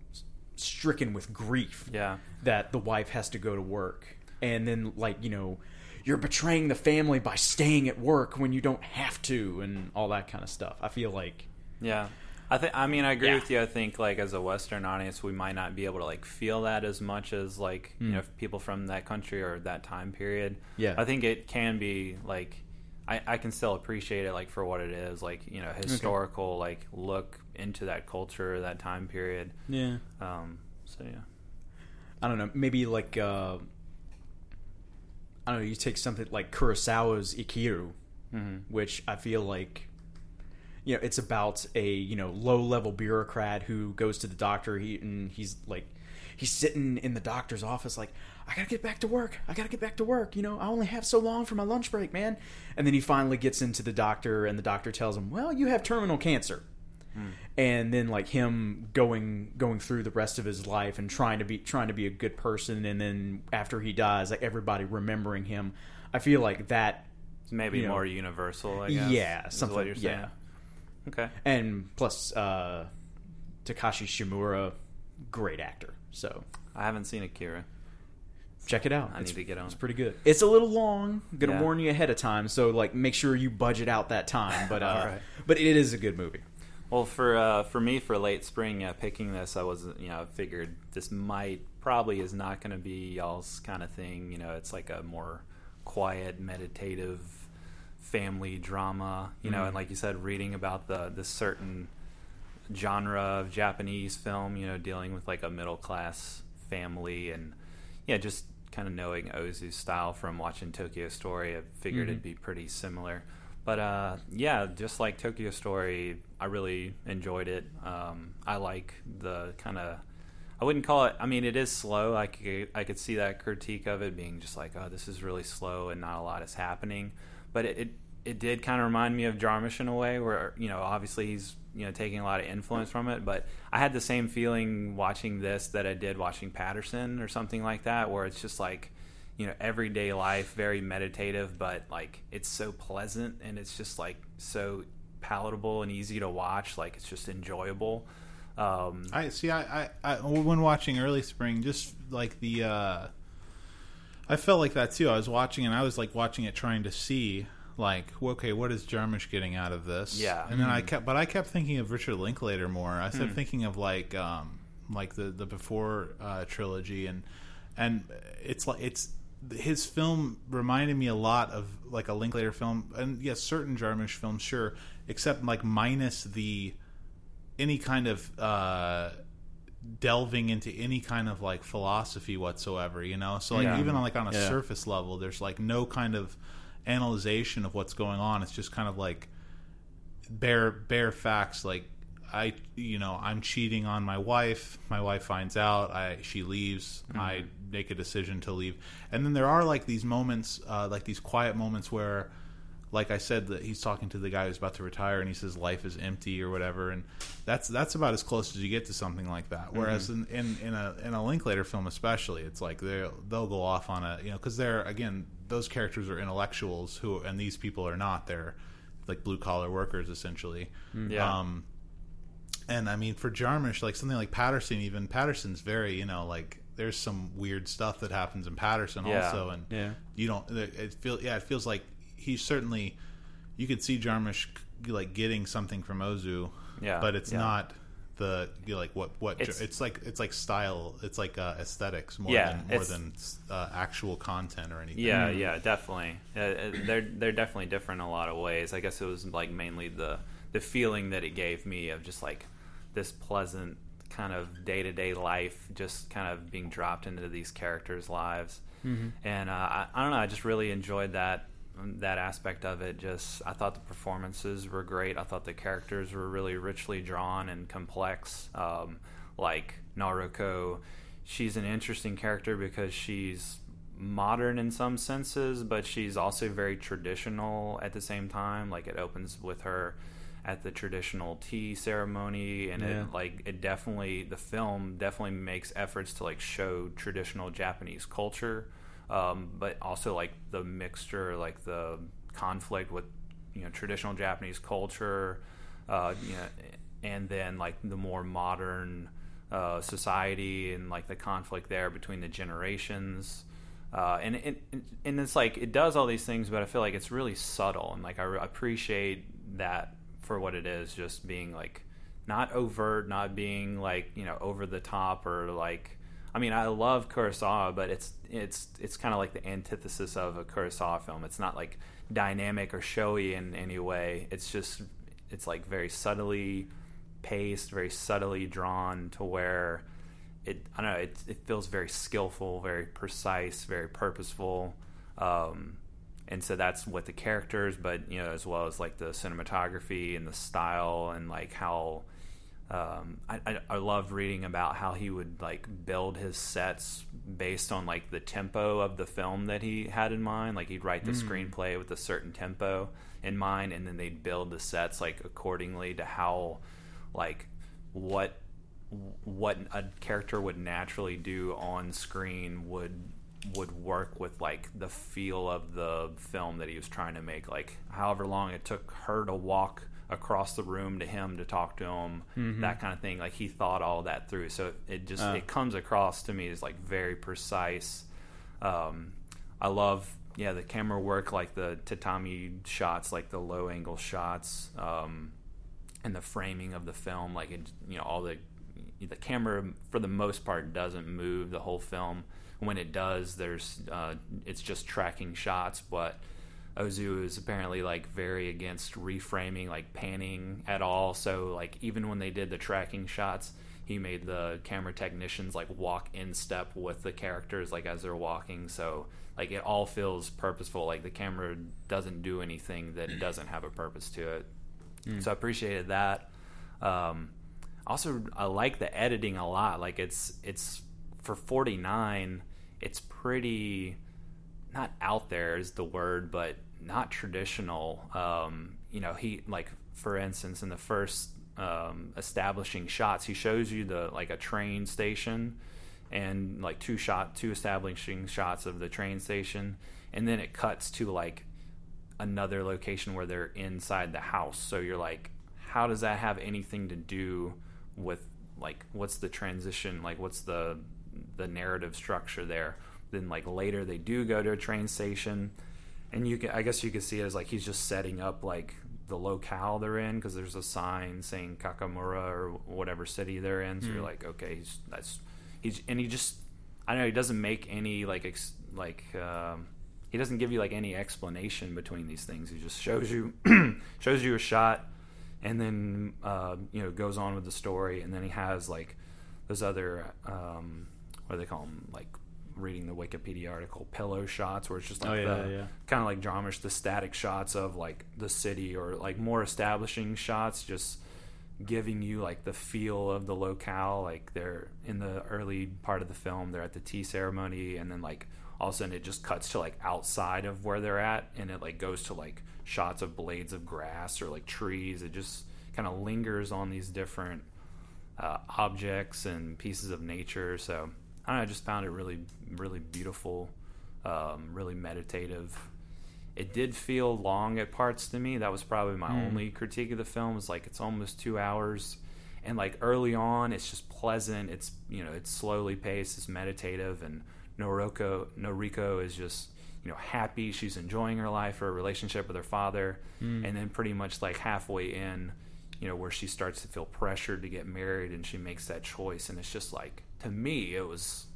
stricken with grief
yeah.
that the wife has to go to work and then like you know you're betraying the family by staying at work when you don't have to and all that kind of stuff i feel like
Yeah. I think I mean I agree
Yeah.
with you. I think like as a Western audience, we might not be able to like feel that as much as like you know people from that country or that time period.
Hmm. Yeah.
I think it can be like I, I can still appreciate it like for what it is, like you know historical like look into that culture, that time period.
yeah
Um, so yeah,
I don't know, maybe like uh, I don't know. You take something like Kurosawa's Ikiru, which I feel like you know it's about a you know low level bureaucrat who goes to the doctor. He and he's like he's sitting in the doctor's office like I gotta get back to work. I gotta get back to work. You know I only have so long for my lunch break, man. And then he finally gets into the doctor, and the doctor tells him, "Well, you have terminal cancer." And then like him going going through the rest of his life and trying to be trying to be a good person and then after he dies like everybody remembering him i feel like that
it's maybe
You know.
more universal. I guess.
yeah something
you're saying.
yeah
Okay.
and plus uh takashi shimura great actor so
I haven't seen Ikiru.
check it out
I
it's,
need to get on.
it's pretty good it's a little long I'm gonna
Yeah.
warn you ahead of time so like make sure you budget out that time but uh
All right.
but it is a good movie
Well, for uh, for me, for late spring, yeah, picking this, I was, you know, figured this might probably is not going to be y'all's kind of thing. You know, it's like a more quiet, meditative family drama. You know, and like you said, reading about the this certain genre of Japanese film. You know, dealing with like a middle class family, and yeah, just kind of knowing Ozu's style from watching Tokyo Story, I figured it'd be pretty similar. But uh, yeah, just like Tokyo Story, I really enjoyed it. Um, I like the kind of. I wouldn't call it. I mean, it is slow. I could, I could see that critique of it being just like, oh, this is really slow and not a lot is happening. But it, it it did kind of remind me of Jarmusch in a way, where you know, obviously he's you know taking a lot of influence from it. But I had the same feeling watching this that I did watching Paterson or something like that, where it's just like you know everyday life, very meditative, but like it's so pleasant and it's just like so palatable and easy to watch. Like it's just enjoyable. Um,
I see. I, I, I when watching Early Spring, just like the, uh, I felt like that too. I was watching and I was like watching it, trying to see like, okay, what is Jarmusch getting out of this?
Yeah.
And then I kept, but I kept thinking of Richard Linklater more. I started thinking of like, um, like the the before uh, trilogy, and and it's like it's his film reminded me a lot of like a Linklater film, and yes, certain Jarmusch films, sure, except like minus the any kind of uh delving into any kind of like philosophy whatsoever you know so like
Yeah.
even on like on a
Yeah.
surface level there's like no kind of analyzation of what's going on it's just kind of like bare bare facts like i you know i'm cheating on my wife my wife finds out i she leaves i make a decision to leave and then there are like these moments uh, like these quiet moments where like I said, that he's talking to the guy who's about to retire, and he says life is empty or whatever, and that's that's about as close as you get to something like that. Whereas in, in, in a in a Linklater film, especially, it's like they they'll go off on a you know because they're again those characters are intellectuals who and these people are not. They're like blue collar workers essentially.
Yeah.
Um, and I mean for Jarmusch, like something like Paterson, even Paterson's very you know like there's some weird stuff that happens in Paterson
Yeah.
also, and
Yeah.
you don't it feels yeah it feels like he's certainly you could see Jarmusch like getting something from Ozu
Yeah,
but it's
yeah.
not the you know, like what what
It's-
it's, like it's like style it's like uh, aesthetics more
Yeah,
than more than uh, actual content or anything
Yeah, yeah, definitely. Uh, uh, they're they're definitely different in a lot of ways. I guess it was like mainly the the feeling that it gave me of just like this pleasant kind of day to day life, just kind of being dropped into these characters' lives. And uh, I, I don't know, I just really enjoyed that that aspect of it. Just I thought the performances were great. I thought the characters were really richly drawn and complex. Um, like Noriko, she's an interesting character because she's modern in some senses, but she's also very traditional at the same time. Like it opens with her at the traditional tea ceremony, and
Yeah.
it like it definitely the film definitely makes efforts to like show traditional Japanese culture, um, but also like the mixture, like the conflict with you know traditional Japanese culture, uh, you know, and then like the more modern uh, society and like the conflict there between the generations. Uh, and, and and it's like it does all these things, but I feel like it's really subtle, and like I re- appreciate that for what it is, just being like not overt, not being like you know over the top or like. I mean, I love Kurosawa, but it's it's it's kind of like the antithesis of a Kurosawa film. It's not like dynamic or showy in any way. It's just it's like very subtly paced, very subtly drawn to where it I don't know it it feels very skillful, very precise, very purposeful. Um, and so that's what the characters, but you know, as well as like the cinematography and the style and like how um, I, I, I loved reading about how he would like build his sets based on like the tempo of the film that he had in mind. Like he'd write the screenplay with a certain tempo in mind, and then they'd build the sets like accordingly to how like what what a character would naturally do on screen would would work with like the feel of the film that he was trying to make like however long it took her to walk across the room to him to talk to him that kind of thing. Like he thought all that through. So it, it just it comes across to me as like very precise. Um, I love yeah the camera work like the tatami shots like the low angle shots um, and the framing of the film. Like it you know all the the camera for the most part doesn't move the whole film. When it does there's uh, it's just tracking shots but Ozu is apparently like very against reframing like panning at all. So like even when they did the tracking shots he made the camera technicians like walk in step with the characters like as they're walking. So like it all feels purposeful. Like the camera doesn't do anything that doesn't have a purpose to it. So I appreciated that. Um, also, I like the editing a lot. Like it's it's for forty nine, it's pretty not out there is the word, but not traditional. Um, you know, he like for instance in the first um, establishing shots, he shows you the like a train station and like two shot two establishing shots of the train station, and then it cuts to like another location where they're inside the house. So you're like, how does that have anything to do with like what's the transition? Like what's the the narrative structure there? Then like later they do go to a train station, and you can I guess you can see it as like he's just setting up like the locale they're in because there's a sign saying Kamakura or whatever city they're in. So you're like, okay, he's that's he's and he just I don't know he doesn't make any like ex, like um, he doesn't give you like any explanation between these things. He just shows you shows you a shot and then uh, you know goes on with the story and then he has like those other um, what do they call them like reading the Wikipedia article pillow shots where it's just like
Oh, yeah,
the
yeah.
kind of like Jarmusch the static shots of like the city or like more establishing shots just giving you like the feel of the locale like they're in the early part of the film they're at the tea ceremony and then like all of a sudden it just cuts to like outside of where they're at and it like goes to like shots of blades of grass or like trees it just kind of lingers on these different uh, objects and pieces of nature so i don't know i just found it really really beautiful um, really meditative it did feel long at parts to me. That was probably my only critique of the film. Was like it's almost two hours, and like early on, it's just pleasant. It's you know it's slowly paced. It's meditative, and Noriko Noriko is just you know happy. She's enjoying her life, her relationship with her father, and then pretty much like halfway in, you know where she starts to feel pressured to get married, and she makes that choice, and it's just like to me it was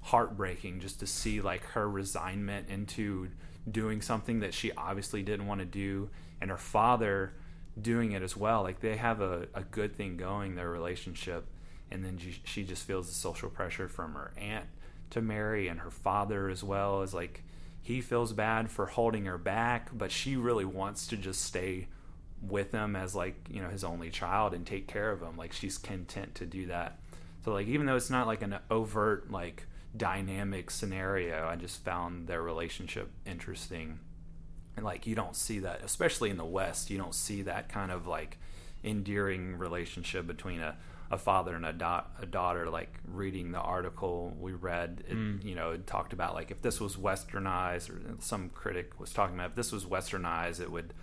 heartbreaking just to see like her resignment into doing something that she obviously didn't want to do and her father doing it as well. Like they have a, a good thing going their relationship and then she, she just feels the social pressure from her aunt to marry and her father as well as like he feels bad for holding her back but she really wants to just stay with him as like you know his only child and take care of him. Like she's content to do that so like even though it's not like an overt like dynamic scenario i just found their relationship interesting. And like you don't see that especially in the west you don't see that kind of like endearing relationship between a, a father and a, da- a daughter like reading the article we read. It, hmm. you know it talked about like if this was westernized or some critic was talking about if this was westernized it would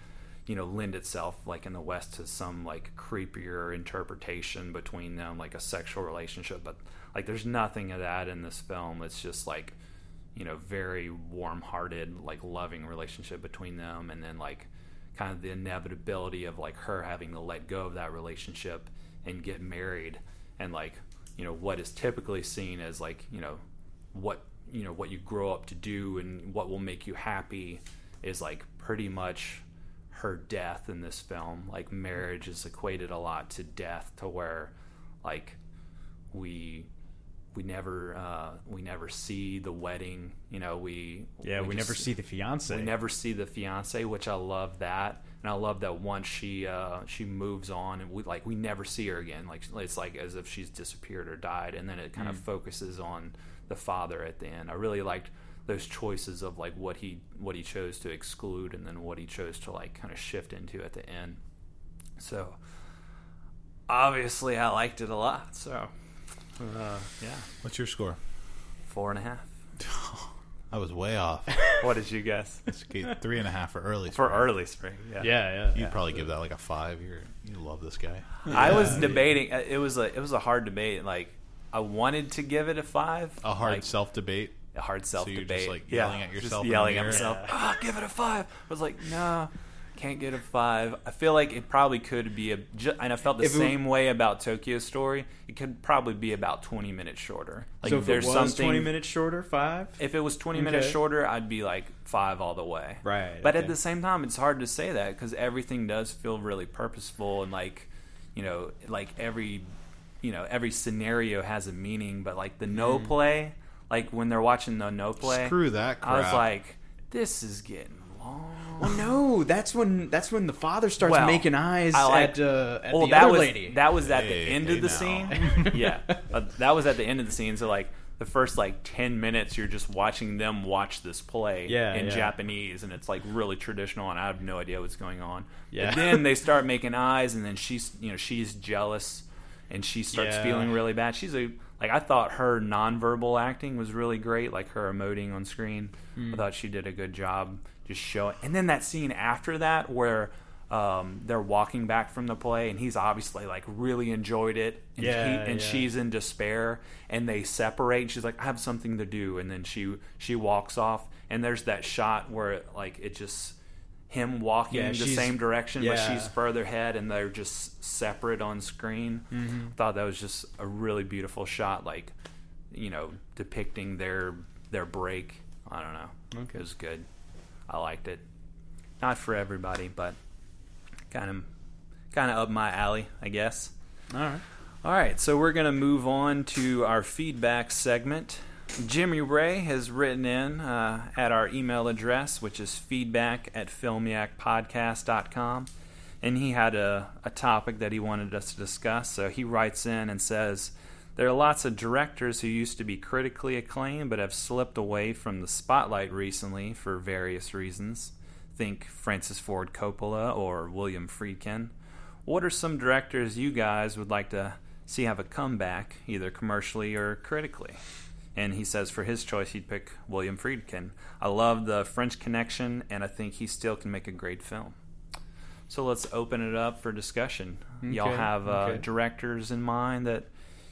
you know lend itself like in the west to some like creepier interpretation between them like a sexual relationship but like there's nothing of that in this film it's just like you know very warm-hearted like loving relationship between them and then like kind of the inevitability of like her having to let go of that relationship and get married and like you know what is typically seen as like you know what you know what you grow up to do and what will make you happy is like pretty much her death in this film like marriage is equated a lot to death to where like we we never uh, we never see the wedding you know we
Yeah, we,
just-
never see the fiance.
we never see the fiance, which I love that, and I love that once she uh, she moves on, and we like we never see her again. Like it's like as if she's disappeared or died, and then it kind of focuses on the father at the end. I really liked those choices of like what he what he chose to exclude, and then what he chose to like kind of shift into at the end. So obviously, I liked it a lot. So uh, yeah,
What's your score?
four and a half.
I was way off.
What did you guess
three and a half for early.
for
spring.
early spring?
yeah, yeah.
You'd probably give that like a five. You're you love this guy.
I was debating. uh, It was a it was a hard debate. Like I wanted to give it a five.
A hard
like,
self debate.
A hard self
you're
debate.
just, like,
yeah,
yelling at
just
yourself in the
yelling at
mirror?
myself. Ah, give it a five. I was like, no, can't get a five. I feel like it probably could be a. Ju- and I felt the
If it-
same way about Tokyo Story. It could probably be about twenty minutes shorter. Like
so if
there's
it was
something.
twenty minutes shorter, five.
If it was 20 minutes shorter, I'd be like five all the way.
Right,
But at the same time, it's hard to say that because everything does feel really purposeful and like, you know, like every, you know, every scenario has a meaning. But like the Noh play, like when they're watching the Noh play.
Screw that
I was like, this is getting long.
Well, no, that's when that's when the father starts
Well,
making eyes
I like-
at, uh, at
well,
the
that
other
was
lady.
that was at
Hey,
the end
hey
of the
now.
scene. yeah, Uh, that was at the end of the scene. So like the first like 10 minutes you're just watching them watch this play
Yeah,
in
yeah.
Japanese and it's like really traditional and I have no idea what's going on.
Yeah.
But then they start making eyes and then she's you know she's jealous and she starts
Yeah.
feeling really bad. She's a like I thought her nonverbal acting was really great, like her emoting on screen.
Hmm.
I thought she did a good job just showing. And then that scene after that where um, they're walking back from the play and he's obviously like really enjoyed it and,
Yeah,
he, and
yeah.
she's in despair and they separate she's like I have something to do and then she she walks off and there's that shot where it, like it just him walking
Yeah,
the same direction but she's further ahead and they're just separate on screen.
Mm-hmm.
Thought that was just a really beautiful shot like you know depicting their their break. I don't know.
Okay.
It was good. I liked it. Not for everybody, but kind of kind of up my alley, I guess.
All right.
All right, so we're going to move on to our feedback segment. Jimmy Ray has written in uh, at our email address, which is feedback at filmiacpodcast.com. And he had a, a topic that he wanted us to discuss. So he writes in and says, There are lots of directors who used to be critically acclaimed but have slipped away from the spotlight recently for various reasons. Think Francis Ford Coppola or William Friedkin. What are some directors you guys would like to see have a comeback, either commercially or critically? And he says for his choice, he'd pick William Friedkin. I love the French Connection, and I think he still can make a great film. So let's open it up for discussion. Y'all have uh,
okay.
directors in mind that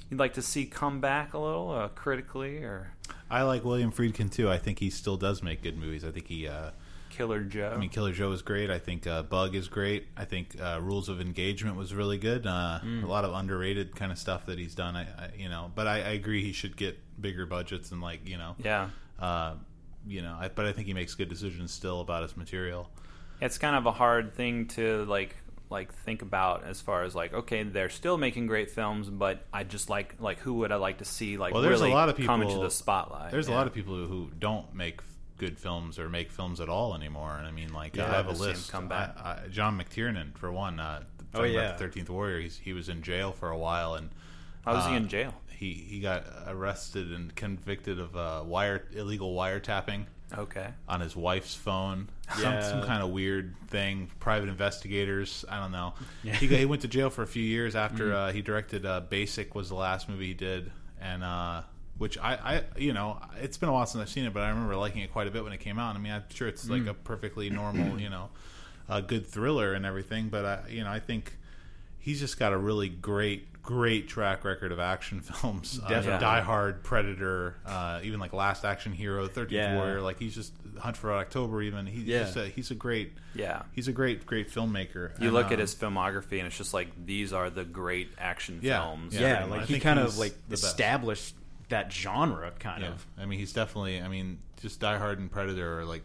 you'd like to see come back a little uh, critically, or
I like William Friedkin too. I think he still does make good movies. I think he. Uh,
Killer Joe?
I mean, Killer Joe is great. I think uh, Bug is great. I think uh, Rules of Engagement was really good. Uh,
Mm.
A lot of underrated kind of stuff that he's done. I, I you know, but I, I agree he should get bigger budgets and like you know,
yeah.
uh, you know. I, but I think he makes good decisions still about his material.
it's kind of a hard thing to like like think about as far as like okay they're still making great films but i just like like who would i like to see like
Well, there's
really
a lot of
come
people-
into the spotlight
There's
yeah.
a lot of people who, who don't make good films or make films at all anymore. And I mean, like
Yeah,
I have a list.
come back.
I, I, John McTiernan, for one. Uh,
Oh, yeah.
Thirteenth Warrior. He's, he was in jail for a while, and
how was he
uh,
in jail
He he got arrested and convicted of uh, wire illegal wiretapping
okay
on his wife's phone.
Yeah.
Some some kind of weird thing. Private investigators. I don't know.
Yeah.
He he went to jail for a few years after uh, he directed uh, Basic was the last movie he did, and uh, which I, I you know it's been a while since I've seen it, but I remember liking it quite a bit when it came out. I mean, I'm sure it's like a perfectly normal you know a good thriller and everything, but I you know I think he's just got a really great great track record of action films. Uh, Die Hard, Predator, uh, even like Last Action Hero, Thirteenth
Yeah.
Warrior. Like he's just Hunt for October. Even he's
Yeah.
just a, he's a great
yeah
he's a great great filmmaker.
you
And,
look at
um,
his filmography and it's just like these are the great action
Yeah,
films
Yeah,
Yeah, like
I
he kind of like
the best.
established that genre, kind
Yeah,
of.
I mean he's definitely. I mean just Die Hard and Predator are like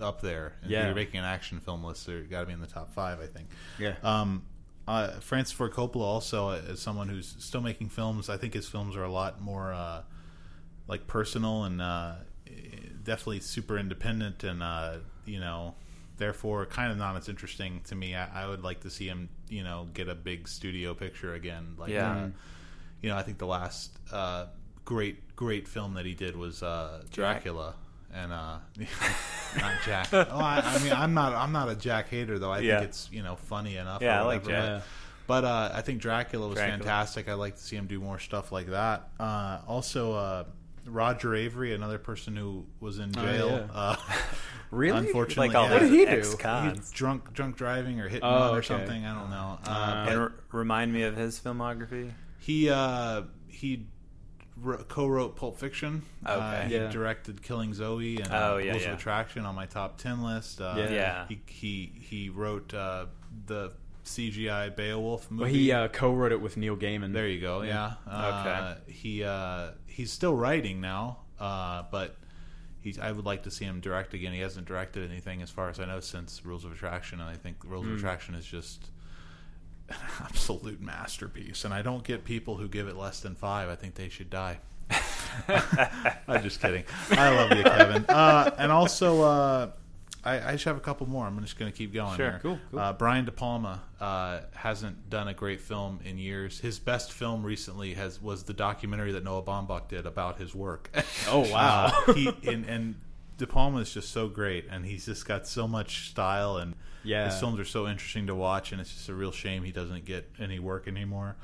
up there. And
Yeah.
if you're making an action film list, they're got to be in the top five. I think.
Yeah.
Um, uh, Francis Ford Coppola also uh, is someone who's still making films. I think his films are a lot more uh, like personal and uh, definitely super independent, and uh, you know, therefore kind of not as interesting to me. I, I would like to see him, you know, get a big studio picture again. Like,
Yeah.
uh, you know, I think the last uh, great great film that he did was uh, Dracula. And uh, not Jack. oh, I, I mean, I'm not. I'm not a Jack hater, though. I
Yeah.
think it's you know funny enough.
Yeah,
or
I like Jack.
But, but, uh, I think Dracula was
Dracula.
fantastic. I'd like to see him do more stuff like that. Uh, also, uh, Roger Avary, another person who was in
Oh,
jail.
yeah.
uh,
Really?
Unfortunately,
like all
yeah.
What did he do?
ex-cons.
Drunk, drunk driving or hitting
Oh,
on or
okay.
something. I don't know. Uh,
Uh,
and r- remind me of his filmography
he uh, he wr- co-wrote Pulp Fiction. Uh, he
Yeah.
directed Killing Zoe and
Oh,
uh,
yeah,
Rules
yeah.
of Attraction on my top ten list. Uh,
Yeah.
Yeah.
He he he wrote uh, the CGI Beowulf movie.
Well, he uh, co-wrote it with Neil Gaiman.
There you go. Yeah. Uh, He uh, he's still writing now, uh, but he's. I would like to see him direct again. He hasn't directed anything, as far as I know, since Rules of Attraction, and I think Rules
Hmm.
of Attraction is just an absolute masterpiece. And I don't get people who give it less than five. I think they should die. I'm just kidding. I love you, Kevin. Uh, and also, uh, I, I just have a couple more. I'm just going to keep going.
Sure.
here.
Cool, cool.
Uh, Brian De Palma uh, hasn't done a great film in years. His best film recently has was the documentary that Noah Baumbach did about his work.
Oh wow.
Uh, he and, and De Palma is just so great, and he's just got so much style, and
Yeah.
his films are so interesting to watch, and it's just a real shame he doesn't get any work anymore.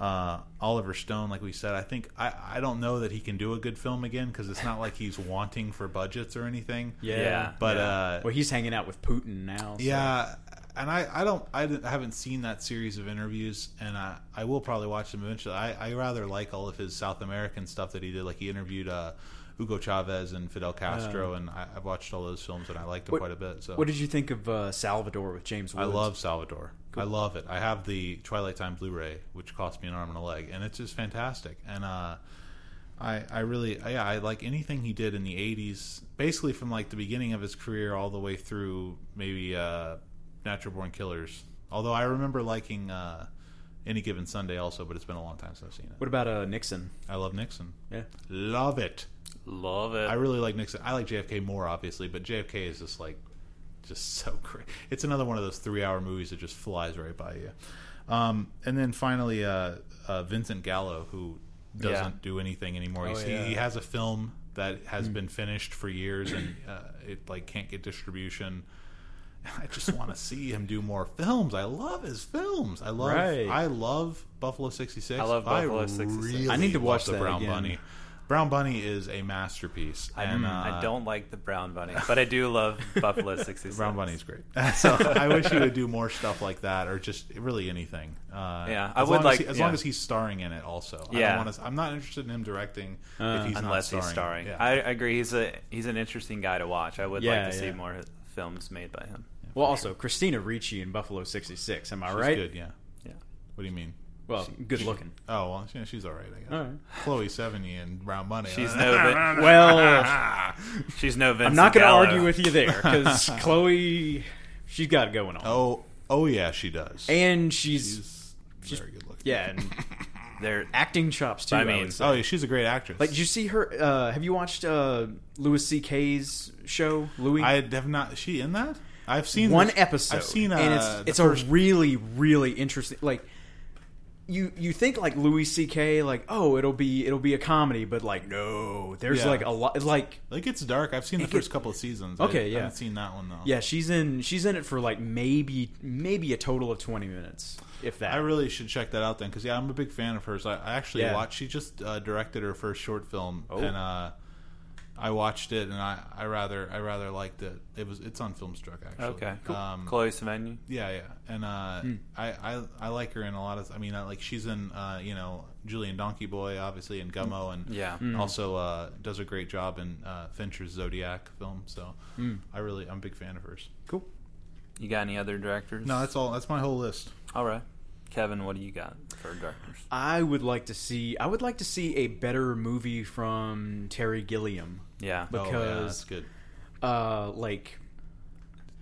Uh, Oliver Stone, like we said, I think I, I don't know that he can do a good film again because it's not like he's wanting for budgets or anything.
yeah.
Yeah.
But
Yeah.
uh,
well, he's hanging out with Putin now. so-
yeah, and I, I don't I, didn't- I haven't seen that series of interviews, and I, I will probably watch them eventually. I, I rather like all of his South American stuff that he did. Like he interviewed uh, Hugo Chavez and Fidel Castro, and I, I've watched all those films and I liked them
What-
quite a bit. So
What did you think of uh, Salvador with James
I love Salvador. I love it. I have the Twilight Time Blu-ray, which cost me an arm and a leg, and it's just fantastic. And uh, I, I really, yeah, I like anything he did in the '80s, basically from like the beginning of his career all the way through maybe uh, Natural Born Killers. Although I remember liking uh, Any Given Sunday also, but it's been a long time since I've seen it.
What about uh, Nixon?
I love Nixon.
Yeah.
Love it.
Love it.
I really like Nixon. I like JFK more, obviously, but JFK is just like just so great. It's another one of those three-hour movies that just flies right by you. Um, and then finally, uh, uh, Vincent Gallo, who doesn't
Yeah.
do anything anymore.
Oh, yeah.
he, he has a film that has been finished for years, and uh, it like can't get distribution. I just want to see him do more films. I love his films. I love.
Right.
I love Buffalo '66.
I love Buffalo 66.
Really
I need to watch
the Brown
again.
Bunny. Brown Bunny is a masterpiece.
I,
and, uh,
I don't like the brown bunny, but I do love Buffalo 66.
Brown Bunny's great. so I wish he would do more stuff like that, or just really anything. Uh,
Yeah, I
as
would
long as
like-
he- as
yeah.
long as he's starring in it. Also, I
Yeah.
don't want to, I'm not interested in him directing
Uh,
if he's
Unless
not
he's
starring.
starring.
Yeah.
I agree. He's a he's an interesting guy to watch. I would
Yeah,
like to see more films made by him.
Well, also Christina Ricci in Buffalo '66. Am I
She's
right?
good. Yeah.
Yeah.
What do you mean?
Well, good looking.
Oh well, yeah, she's all right. I guess.
All right.
Chloe Sevigny and Brown Bunny.
She's
uh,
no Vin-
Well,
she's no Vincent
I'm not going to argue with you there because Chloe, she's got it going on,
Oh, oh yeah, she does.
and she's,
she's,
she's-
very good looking.
yeah, and
They're
acting chops too.
I
I,
mean-
would say.
Oh yeah, she's a great actress.
like, did you see her? Uh, have you watched uh, Louis C.K.'s show, Louis?
I have not. Is she in that? I've seen
one
this-
episode.
I've seen. Uh,
and it's it's
first
a really really interesting like. You you think like Louis C.K. like oh it'll be it'll be a comedy but like no there's
Yeah.
like a lot like
Like it's dark. I've seen the
It
first
gets-
couple of seasons.
Okay,
I,
yeah.
I haven't seen that one though.
yeah she's in she's in it for like maybe maybe a total of twenty minutes if that
I really should check that out then because yeah, I'm a big fan of hers. I, I actually
Yeah.
watched. She just uh, directed her first short film,
Oh.
and uh, I watched it, and I, I rather I rather liked it. It was it's on Filmstruck actually.
okay. Cool.
Um,
Chloe Sevigny.
yeah, yeah, and uh,
Hmm.
I, I I like her in a lot of. I mean, I, like she's in uh, you know Julien Donkey Boy, obviously, and Gummo, and
Yeah.
Hmm.
also uh, does a great job in uh, Fincher's Zodiac film. So
Hmm.
I really I'm a big fan of hers.
cool
You got any other directors?
No, that's all. That's my whole list.
All right. Kevin, what do you got for directors?
I would like to see I would like to see a better movie from Terry Gilliam
Yeah.
But-
oh, yeah,
Because-
that's good.
uh like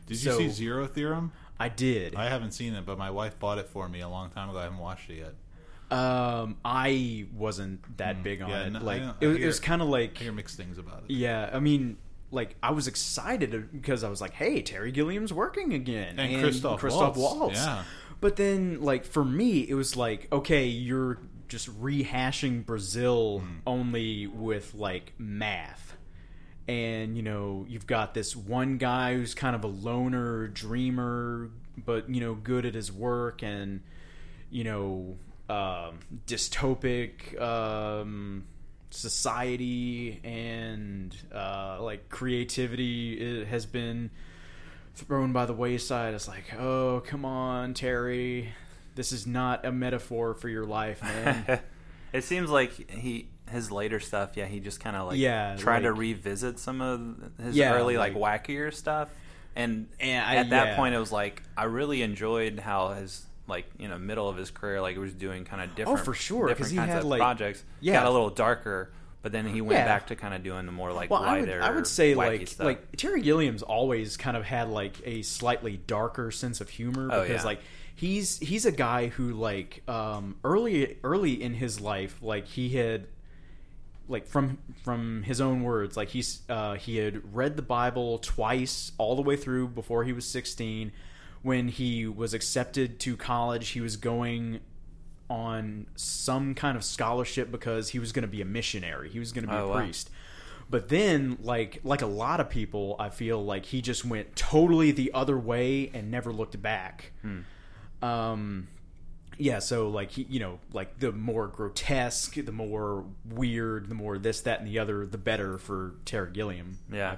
Did
so-
you see Zero Theorem?
I did
I haven't seen it, but my wife bought it for me a long time ago. I haven't watched it yet.
um I wasn't that big on.
Yeah,
it
no,
like
don't-
it, was- it was kind of like
I hear mixed things about it.
Yeah, I mean, like I was excited because I was like, "Hey, Terry Gilliam's working again,"
And Christoph
Christoph
Waltz,
Waltz.
yeah.
But then, like for me, it was like, okay, you're just rehashing Brazil
Hmm.
only with like math, and you know, you've got this one guy who's kind of a loner dreamer, but you know, good at his work, and you know, um, dystopic. Um, society and uh, like creativity has been thrown by the wayside. It's like, oh, come on, Terry, this is not a metaphor for your life, man.
it seems like he his later stuff. Yeah, he just kind of like
Yeah,
tried to revisit some of his
Yeah,
early like,
like-
wackier stuff. And,
And I-
at that
yeah.
point, it was like I really enjoyed how his like you know middle of his career like he was doing kind of different oh
for sure,
different
he
kinds
had,
of
like-
projects
yeah.
got a little darker but then he went
Yeah.
back to kind of doing the more like
well, I would, I would say like
stuff.
like Terry Gilliam's always kind of had like a slightly darker sense of humor
Oh,
because
yeah.
like he's he's a guy who like um early early in his life like he had like from from his own words, like he's uh, he had read the Bible twice all the way through before he was sixteen. When he was accepted to college, he was going on some kind of scholarship because he was going to be a missionary. He was going to be
Oh,
a
wow.
priest. But then, like like a lot of people, I feel like he just went totally the other way and never looked back. Um, yeah, so like he, you know, like the more grotesque, the more weird, the more this, that, and the other, the better for Terry Gilliam.
Yeah.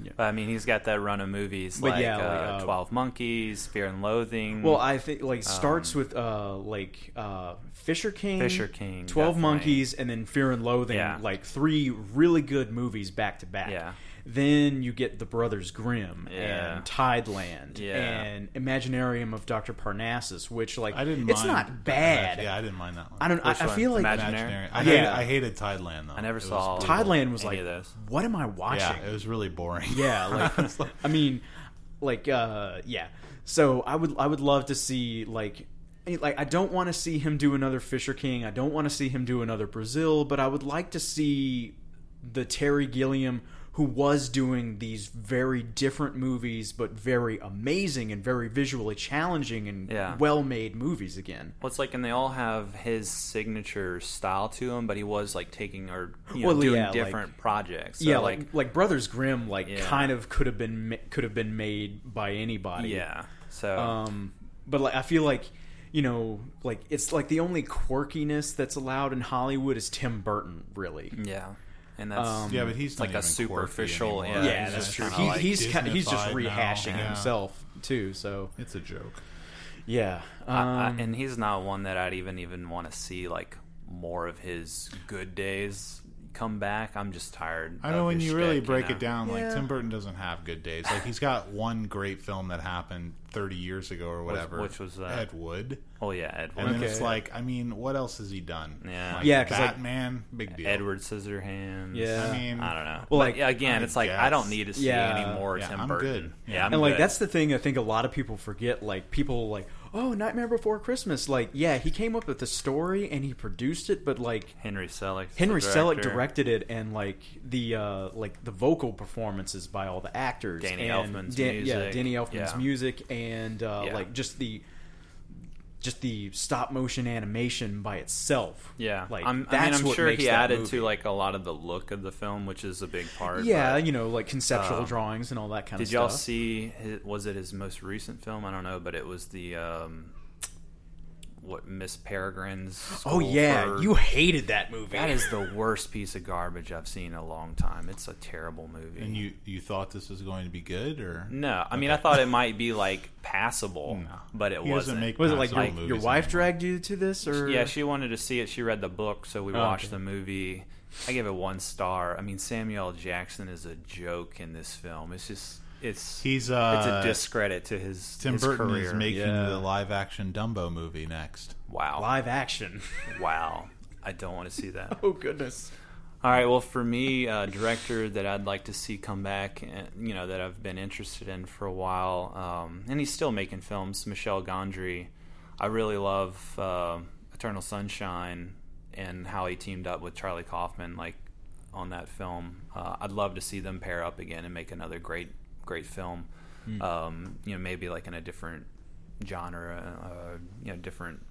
Yeah.
I mean, he's got that run of movies
But
like,
yeah,
uh,
like, uh,
Twelve Monkeys, Fear and Loathing.
Well, I think like starts with uh like uh Fisher King,
Um, Fisher King,
Twelve
definitely.
Monkeys, and then Fear and Loathing.
Yeah.
Like three really good movies back to back.
Yeah.
Then you get The Brothers Grimm
Yeah.
and Tideland
Yeah.
and Imaginarium of Dr. Parnassus, which like
I didn't.
It's
mind
not bad.
Yeah, I didn't mind that one.
I don't. I,
Which
I
one?
feel like
Imaginary?
Imaginary. I,
Yeah.
hated, I hated Tideland though.
I never
It
saw
brutal.
Tideland was like,
of
what am I watching?
Yeah, it was really boring.
Yeah, like I mean, like uh yeah. So I would I would love to see like like I don't want to see him do another Fisher King. I don't want to see him do another Brazil, but I would like to see the Terry Gilliam who was doing these very different movies but very amazing and very visually challenging and
Yeah.
well-made movies again.
Well, it's like, and they all have his signature style to him, but he was like taking or you know,
Well,
doing
yeah, like-
different projects. So,
yeah,
like,
like like Brothers Grimm like
Yeah.
kind of could have been could have been made by anybody.
yeah. So
Um, but like I feel like you know, like it's like the only quirkiness that's allowed in Hollywood is Tim Burton, really.
yeah, and that's
Um,
Yeah, but he's
Like a superficial- yeah,
Yeah,
he's
that's
just
true.
kinda
He,
like
he's ki- he's just
Disney-fied now.
rehashing
Yeah.
himself too. So
It's a joke.
yeah,
I- I-
um,
and he's not one that I'd even even want to see like more of his good days come back. I'm just tired.
I
of
know when
his
you really
shtick,
break
know?
it down, like
Yeah.
Tim Burton doesn't have good days. Like he's got one great film that happened 30 years ago or whatever.
which was that?
Ed Wood.
Oh yeah, Ed Wood.
And then
Okay.
it's like, I mean, what else has he done?
Yeah.
like,
Yeah, 'cause, like,
Batman, big deal.
Edward Scissorhands.
Yeah.
I mean,
I don't know.
Well,
Well,
like,
like again,
I
it's like I don't need to see
Yeah.
any more
Yeah,
Tim
I'm
Burton.
good.
Yeah,
Yeah.
I'm
and like that's the thing I think a lot of people forget. Like people like, oh, Nightmare Before Christmas. Like, yeah, he came up with the story and he produced it, but like
Henry Selick.
Henry Selick directed it, and like the uh, like the vocal performances by all the actors,
Danny
and
Elfman's
yeah,
music.
Yeah, Danny Elfman's
Yeah.
music, and uh,
Yeah.
like just the just the stop motion animation by itself.
Yeah,
like
I'm, I mean, I'm sure he added
movie.
to like a lot of the look of the film, which is a big part.
yeah,
but-
you know, like conceptual
um,
drawings and all that kind of. stuff.
Did y'all see? Was it his most recent film? I don't know, but it was the um, what Miss Peregrine's.
Oh yeah,
for-
you hated that movie.
That is the worst piece of garbage I've seen in a long time. It's a terrible movie.
And you you thought this was going to be good, or
No, I mean I thought it might be like passable,
No.
but it
He doesn't
wasn't.
make
was it like your,
passable
your wife
anymore.
dragged you to this, or
Yeah, she wanted to see it. She read the book, so we
Oh,
watched
okay.
the movie. I give it one star. I mean, Samuel Jackson is a joke in this film. It's just it's
He's
it's
uh,
a discredit to his
Tim
his
Burton
career.
is making
Yeah.
the live action Dumbo movie next.
wow,
live action.
wow. I don't want to see that.
oh goodness.
All right, well, for me, uh, director that I'd like to see come back, you know, that I've been interested in for a while, um, and he's still making films, Michel Gondry. I really love uh, Eternal Sunshine and how he teamed up with Charlie Kaufman, like on that film. Uh, I'd love to see them pair up again and make another great, great film. Um, you know, maybe like in a different genre, uh, you know, different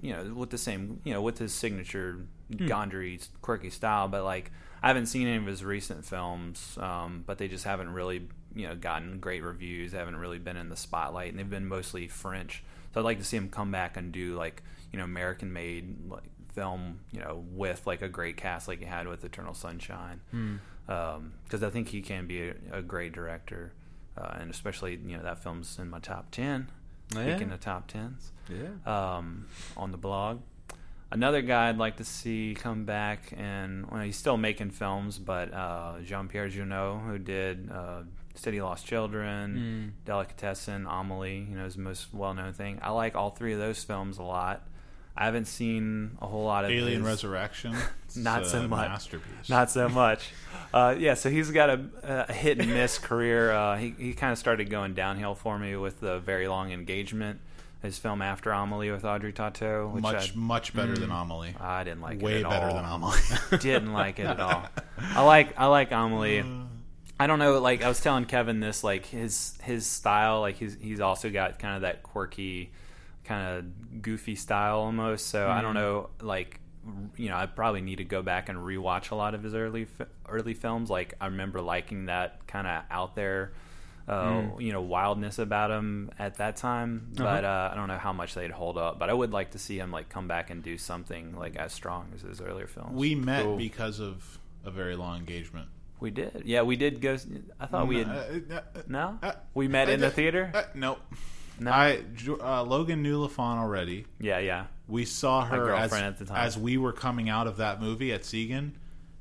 you know, with the same, you know, with his signature Gondry quirky style. But like, I haven't seen any of his recent films, um, but they just haven't really, you know, gotten great reviews. They Haven't really been in the spotlight, and they've been mostly French. So I'd like to see him come back and do like, you know, American-made like film, you know, with like a great cast like he had with Eternal Sunshine. Because I think he can be a, a great director, uh, and especially you know that film's in my top ten.
Yeah.
Speaking of top tens
Yeah.
um, on the blog. Another guy I'd like to see come back, and well, he's still making films, but uh, Jean Pierre Jeunet, who did uh, City Lost Children, Delicatessen, Amelie, you know, his most well known thing. I like all three of those films a lot. I haven't seen a whole lot of
Alien
his-
Resurrection,
Not so much.
masterpiece.
not so much. Uh, yeah, so he's got a, a hit and miss career. Uh, he he kind of started going downhill for me with the very long engagement. his film After Amelie with Audrey Tautou, which
much
I,
much better than Amelie.
I didn't like
Way
it at
better
all.
than Amelie.
didn't like it at all. I like I like Amelie. I don't know. Like I was telling Kevin this, like his his style, like he's he's also got kind of that quirky, kind of goofy style almost. So I don't know, like you know, I probably need to go back and rewatch a lot of his early early films. Like I remember liking that kind of out there. Uh, You know, wildness about him at that time, but uh, I don't know how much they'd hold up. But I would like to see him like come back and do something like as strong as his earlier films.
we met
Cool.
because of a very long engagement.
We did. Yeah, we did go. I thought we had.
Uh,
No,
uh,
we met in the theater.
uh, no.
No.
I uh, Logan knew LaFawn already.
Yeah, yeah.
We saw her as,
at the time.
as we were coming out of that movie at Segan.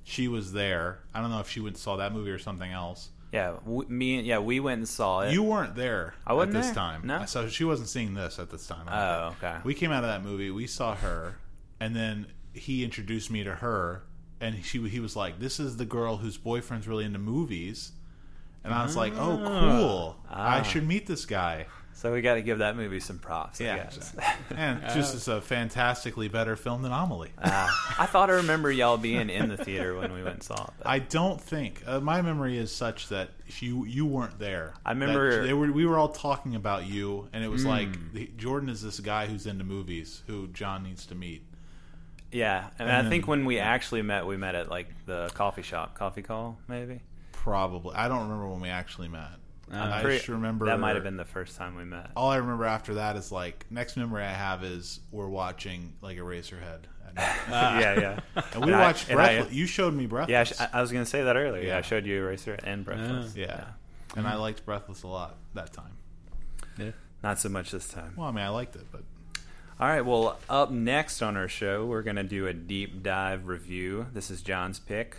She was there. I don't know if she went and saw that movie or something else.
Yeah, w- me. Yeah, we went and saw it.
You weren't there
I wasn't
at this
there.
time.
No?
So she wasn't seeing this at this time.
Oh, okay.
We came out of that movie. We saw her, and then he introduced me to her, and she he was like, "This is the girl whose boyfriend's really into movies," and I was like, "Oh, cool! I
Ah.
should meet this guy."
So we got to give that movie some props. I
Yeah,
guess.
exactly. and just as a fantastically better film than Amelie.
Ah, I thought I remember y'all being in the theater when we went and saw it. but-
I don't think uh, my memory is such that you you weren't there.
I remember-
That they were we were all talking about you, and it was
Hmm.
like Jordan is this guy who's into movies who John needs to meet.
yeah, and,
and
I think when we actually met, we met at like the coffee shop, coffee call, maybe.
Probably, I don't remember when we actually met. I
Pretty-
just remember
that might have been the first time we met.
All I remember after that is like next memory I have is we're watching like Eraserhead, and,
yeah, yeah.
and we
And
watched
I-
Breathless. you showed me Breathless.
Yeah, I, sh- I was gonna say that earlier. Yeah,
Yeah.
I showed you Eraser and Breathless.
yeah, and I liked Breathless a lot that time.
Yeah, not so much this time.
Well, I mean, I liked it, but
All right, well, up next on our show, we're going to do a deep dive review. This is John's pick.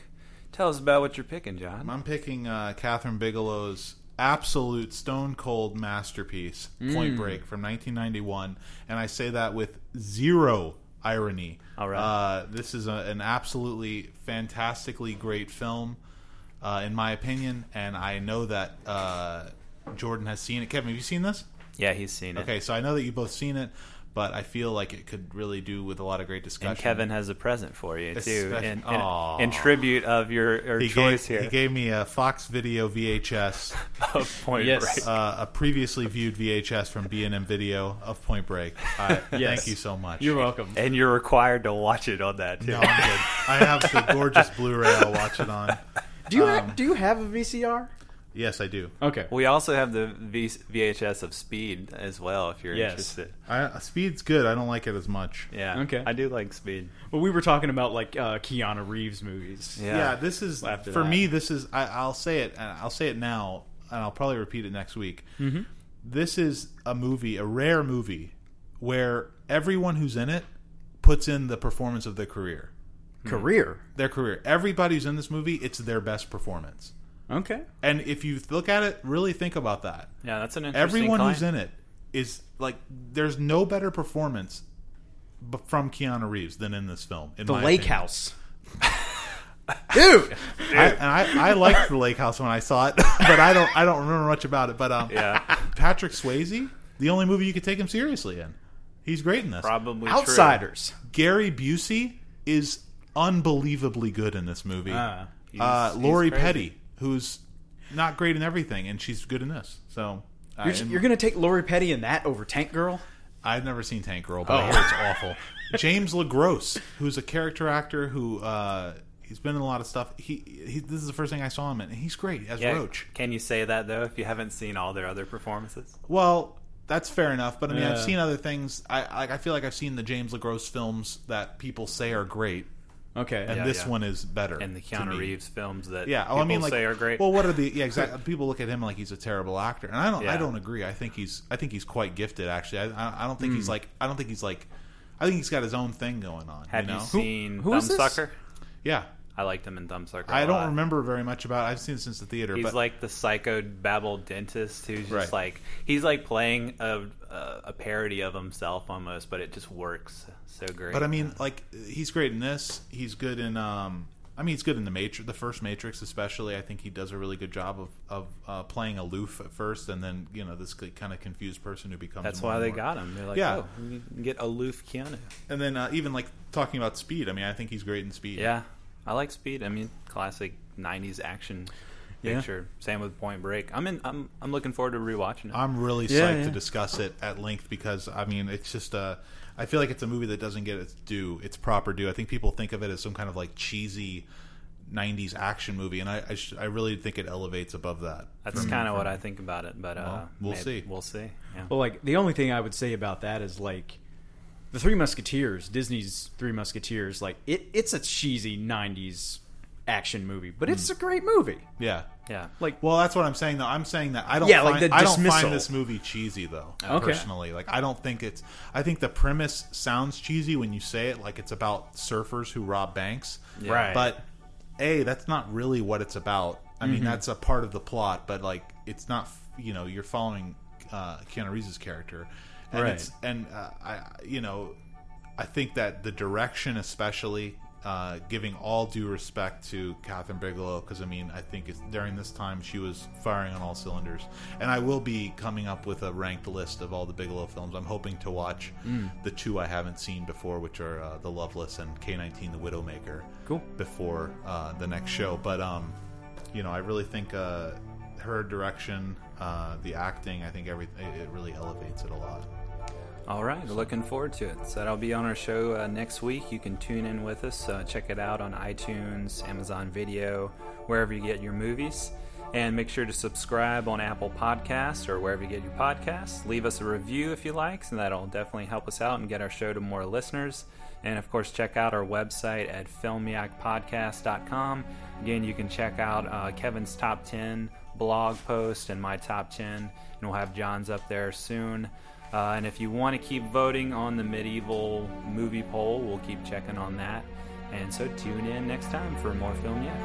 Tell us about what you're picking, John.
I'm picking uh, Kathryn Bigelow's absolute stone cold masterpiece, Point Break, from 1991, and I say that with zero irony.
All right.
Uh, this is a, an absolutely fantastically great film, uh, in my opinion, and I know that uh, Jordan has seen it. Kevin, have you seen this?
Yeah, he's seen it.
Okay, so I know that you've both seen it, but I feel like it could really do with a lot of great discussion.
And Kevin has a present for you, too,
Especially-
in, in, in tribute of your, your
he
choice
gave,
here.
he gave me a Fox Video VHS.
of Point
Yes.
Break.
uh, a previously viewed VHS from B&M Video of Point Break. Uh,
Yes.
Thank you so much.
You're welcome.
And you're required to watch it on that, too.
No, I'm good. I have the gorgeous Blu-ray. I'll watch it on.
Do you
Um,
have, do you have a VCR?
Yes, I do.
Okay.
We also have the v- VHS of Speed as well, if you're
Yes.
interested.
I, Speed's good. I don't like it as much.
Yeah.
Okay.
I do like Speed.
Well, we were talking about like uh, Keanu Reeves movies.
Yeah.
Yeah, this is
After
for
that.
me. This is I, I'll say it. and I'll say it now, and I'll probably repeat it next week. Mm-hmm. This is a movie, a rare movie, where everyone who's in it puts in the performance of their career.
Career.
Their career. Everybody who's in this movie, it's their best performance.
Okay.
And if you look at it, really think about that.
Yeah, that's an interesting
Everyone
claim.
who's in it is like there's no better performance b- from Keanu Reeves than in this film. In
The
my
Lake
opinion.
House. Dude.
I, and I, I liked the Lake House when I saw it, but I don't I don't remember much about it. But um,
Yeah.
Patrick Swayze, the only movie you could take him seriously in, he's great in this.
Probably true.
Outsiders.
Gary Busey is unbelievably good in this movie.
Ah.
He's-
uh, Lori
crazy.
Petty, who's not great in everything, and she's good in this. So
You're,
I,
you're going to take Lori Petty in that over Tank Girl?
I've never seen Tank Girl, but I
Oh.
hear it's awful. James Le Gros, who's a character actor who uh, he's been in a lot of stuff. He, he this is the first thing I saw him in, and he's great as
Yeah,
Roach.
Can you say that though if you haven't seen all their other performances?
Well, that's fair enough, but I mean, I've seen other things. I like. I feel like I've seen the James Le Gros films that people say are great,
Okay.
and
Yeah,
this
yeah.
one is better.
And the
to
Keanu. Reeves films that
Yeah, oh,
people
I mean, like,
say are great.
Well, what are the? Yeah, exactly. people look at him like he's a terrible actor, and I don't. I don't agree. I think he's. I think he's quite gifted. Actually, I. I, I don't think
Hmm.
he's like. I don't think he's like. I think he's got his own thing going on.
Have
you
you,
know?
seen
who is this?
Thumbsucker?
yeah,
I liked him in Thumbsucker. a
I don't remember very much about. it. I've seen it since the theater.
He's
but
like the psycho babble dentist who's just
Right.
like he's like playing a, a a parody of himself almost, but it just works so great.
But I mean, like he's great in this. He's good in um, I mean, he's good in the Matrix, the first Matrix, especially. I think he does a really good job of of uh, playing aloof at first, and then you know this kind of confused person who becomes.
That's
more
why
and
they
more-
got him. They're like,
Yeah.
oh, we can get aloof Keanu.
And then uh, even like talking about Speed. I mean, I think he's great in Speed.
Yeah, I like Speed. I mean, classic '90s action
Yeah.
picture. Same with Point Break. I'm in. I'm I'm looking forward to rewatching it.
I'm really
Yeah,
psyched
yeah.
to discuss it at length because I mean it's just uh I feel like it's a movie that doesn't get its due, its proper due. I think people think of it as some kind of like cheesy '90s action movie, and I I, sh- I really think it elevates above that.
That's kind of what I think about it. But uh,
Well, we'll
maybe-
see.
We'll see. Yeah.
Well, like the only thing I would say about that is like the Three Musketeers, Disney's Three Musketeers. Like it, it's a cheesy '90s action movie, but it's a great movie.
Yeah.
yeah.
Like,
Well, that's what I'm saying though. I'm saying that I don't.
Yeah, like
find,
the
I don't
dismissal.
find this movie cheesy though.
Okay.
Personally, like I don't think it's. I think the premise sounds cheesy when you say it, like it's about surfers who rob banks.
Yeah.
Right.
But a, that's not really what it's about. I
Mm-hmm.
mean, that's a part of the plot, but like it's not. You know, you're following uh, Keanu Reeves' character, and
Right.
it's and uh, I, you know, I think that the direction, especially uh, giving all due respect to Kathryn Bigelow, because I mean, I think it's, during this time she was firing on all cylinders. And I will be coming up with a ranked list of all the Bigelow films. I'm hoping to watch the two I haven't seen before, which are uh, The Loveless and K19, The Widowmaker.
Cool.
Before uh, the next show, but um, you know, I really think uh, her direction, uh, the acting, I think everything it really elevates it a lot.
All right, looking forward to it. So that'll be on our show uh, next week. You can tune in with us. Uh, check it out on iTunes, Amazon Video, wherever you get your movies. And make sure to subscribe on Apple Podcasts or wherever you get your podcasts. Leave us a review if you like, so that'll definitely help us out and get our show to more listeners. And of course, check out our website at filmiacpodcast.com. Again, you can check out uh, Kevin's top 10 blog post and my top 10, and we'll have John's up there soon. Uh, and if you want to keep voting on the medieval movie poll, we'll keep checking on that. And so tune in next time for more Film Yak.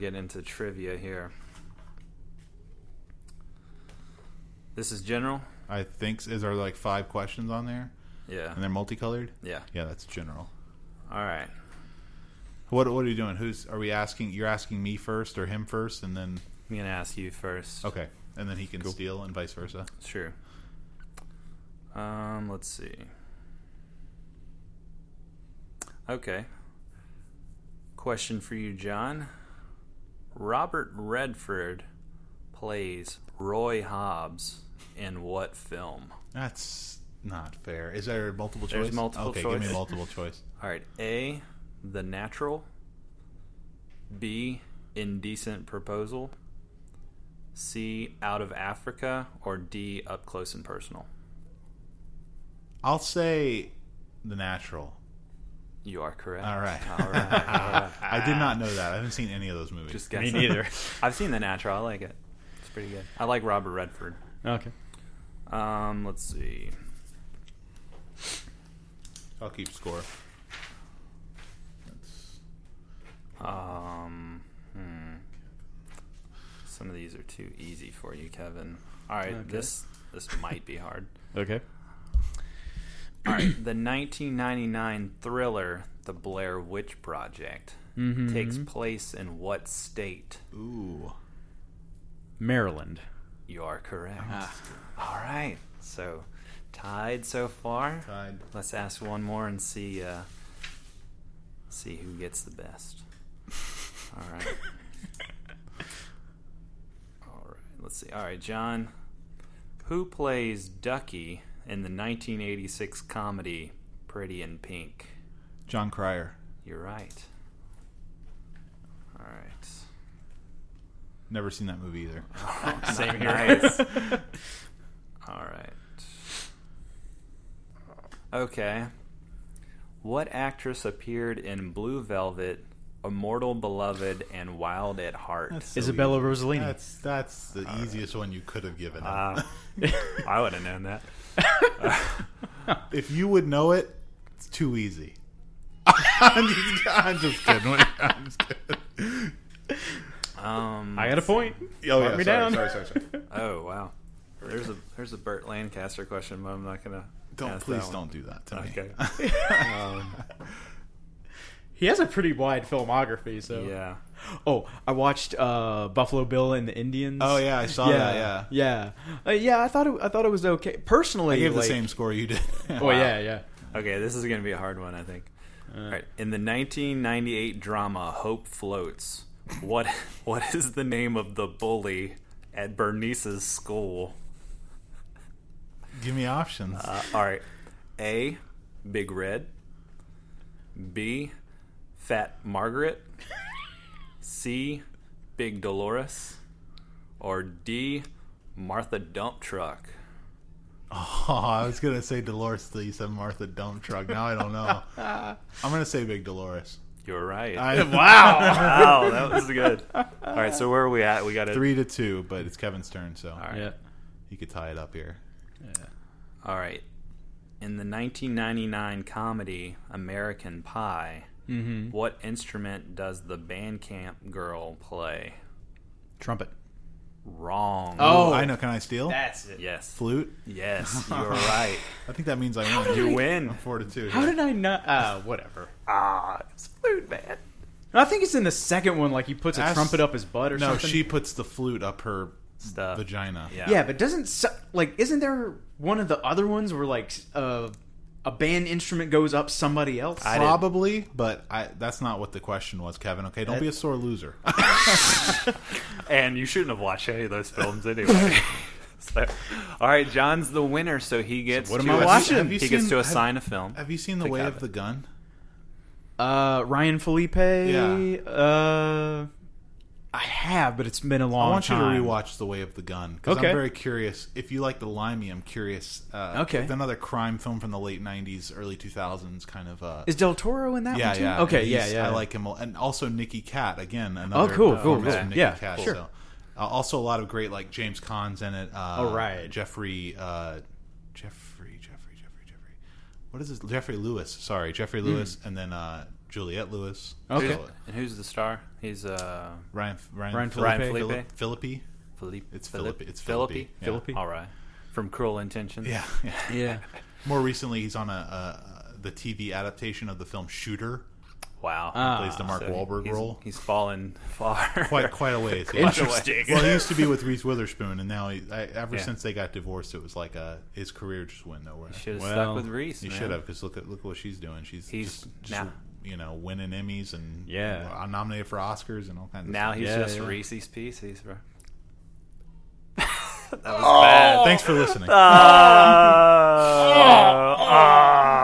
Getting into trivia here. This is general?
I think is there like five questions on there,
Yeah.
and they're multicolored.
Yeah.
Yeah, that's general.
All right.
What What are you doing? Who's are we asking? You're asking me first or him first, and then
I'm to ask you first.
okay, and then he can steal, and vice versa.
Sure. Um, let's see. Okay. Question for you, John. Robert Redford plays Roy Hobbs in what film?
That's not fair. Is there multiple choice?
There's multiple
okay, give
choice.
me multiple choice.
All right. A. The Natural. B. Indecent Proposal. C. Out of Africa. Or D. Up Close and Personal.
I'll say the natural.
You are correct.
All right.
All right. All right.
I did not know that. I haven't seen any of those movies.
Just
Me
guessing.
neither.
I've seen The Natural. I like it. It's pretty good. I like Robert Redford.
Okay.
Um, let's see.
I'll keep score. That's,
Um, hmm. Some of these are too easy for you, Kevin. All right,
Okay.
this this might be hard.
Okay.
All right, the 1999 thriller, The Blair Witch Project,
Mhm.
takes place in what state?
ooh.
Maryland.
You are correct. All right, so tied so far.
Tied.
Let's ask one more and see uh, see who gets the best. All right. All right. Let's see. All right, John. Who plays Ducky in the 1986 comedy Pretty in Pink?
Jon Cryer.
You're right. All right.
Never seen that movie either.
Same here.
Nice. All right. Okay. What actress appeared in Blue Velvet, Immortal Beloved, and Wild at Heart?
That's so
Isabella
easy.
Rossellini.
That's that's the easiest one you could have given. him.
Ah, I would have known that.
if you would know it, it's too easy. I'm, just, I'm just kidding. I'm just kidding.
Um,
I got a point.
Oh
Mark
yeah,
me
sorry,
down.
sorry, sorry, sorry.
oh wow. There's a there's a Burt Lancaster question, but I'm not gonna.
Don't
ask
please
that
don't do that to me.
Okay. um,
He has a pretty wide filmography. So
yeah.
Oh, I watched uh, Buffalo Bill and the Indians.
Oh yeah, I saw that. Yeah,
yeah, uh, yeah. I thought it, I thought it was okay. Personally,
I gave
like,
the same score you did.
Oh yeah, yeah.
Okay, this is gonna be a hard one, I think. All right. In the 1998 drama Hope Floats, what what is the name of the bully at Bernice's school?
Give me options.
Uh, all right. A. Big Red. B. Fat Margaret. C. Big Dolores. Or D. Martha Dump Truck.
oh, I was gonna say Dolores till you said Martha Dump Truck. Now I don't know. I'm gonna say Big Dolores.
You're right.
I,
Wow.
wow, that was good. All right, so where are we at? We got
three to two, but it's Kevin's turn, so
All right.
yeah.
he could tie it up here.
All right. In the 1999 comedy American Pie,
Mm-hmm.
what instrument does the Bandcamp girl play?
Trumpet.
Wrong.
Oh.
I know. Can I steal?
That's it.
Yes.
Flute.
Yes, you're right.
I think that means I win.
You win.
Four to two.
How
here.
did I not? Uh, whatever.
Ah, it's flute, man.
I think it's in the second one. Like he puts a
Ask-
trumpet up his butt or
No,
something.
she puts the flute up her
Stuff.
vagina.
Yeah.
Yeah, but doesn't like isn't there one of the other ones where like uh, a band instrument goes up somebody else?
I didn't-
Probably, but I, that's not what the question was, Kevin. Okay, don't be a sore loser.
And you shouldn't have watched any of those films anyway. So, all right, John's the winner, so he gets.
what am
to
I
ass-
watching?
Have you
He gets
seen-
to
have-
assign a film.
Have you seen The
To
Way
Kevin.
of the Gun?
Uh, Ryan Phillippe.
Yeah.
Uh, I have, but it's been a long time.
I want
time.
you to rewatch The Way of the Gun because
Okay.
I'm very curious. If you like the Limey, I'm curious. Uh,
Okay.
it's another crime film from the late '90s, early 2000s, kind of. Uh,
Is Del Toro in that
yeah,
one too?
yeah.
Okay, yeah,
he's-
yeah.
I like him, and also Nicky Katt again. Another
Oh, cool,
uh,
cool,
performance
cool.
from
Yeah,
Katt,
sure.
So. Uh, also, a lot of great like James Caan's in it. Uh,
Oh, right.
Jeffrey, uh, Jeffrey, Jeffrey, Jeffrey, Jeffrey. What is this? Geoffrey Lewis. Sorry, Geoffrey Lewis, and then uh, Juliette Lewis.
Hmm. Okay.
So,
And who's the star? He's uh,
Ryan, Ryan,
Ryan
Phillippe.
Ryan Felipe.
Philip- Philippi.
Philippe.
It's
Philip-
Philippi. It's
Philippi.
Philippi. Yeah.
Philippi.
All right, from Cruel Intentions.
Yeah, yeah.
Yeah.
More recently, he's on a, a the TV adaptation of the film Shooter.
Wow.
Ah.
Plays the Mark
So
Wahlberg
he's,
role.
He's fallen far.
Quite quite a ways. yeah.
Interesting.
Well, he used to be with Reese Witherspoon, and now he, I, ever
Yeah.
since they got divorced, it was like uh, his career just went nowhere.
Should have
Well,
stuck with Reese.
He should have, because look at look what she's doing. She's
He's
just, just
now-
you know winning Emmys and
yeah,
uh, nominated for Oscars and all kinds. of
Now
stuff.
he's
yeah,
just
yeah.
Reese's Pieces, bro. that was oh, bad.
Thanks for listening.
Uh, uh, uh,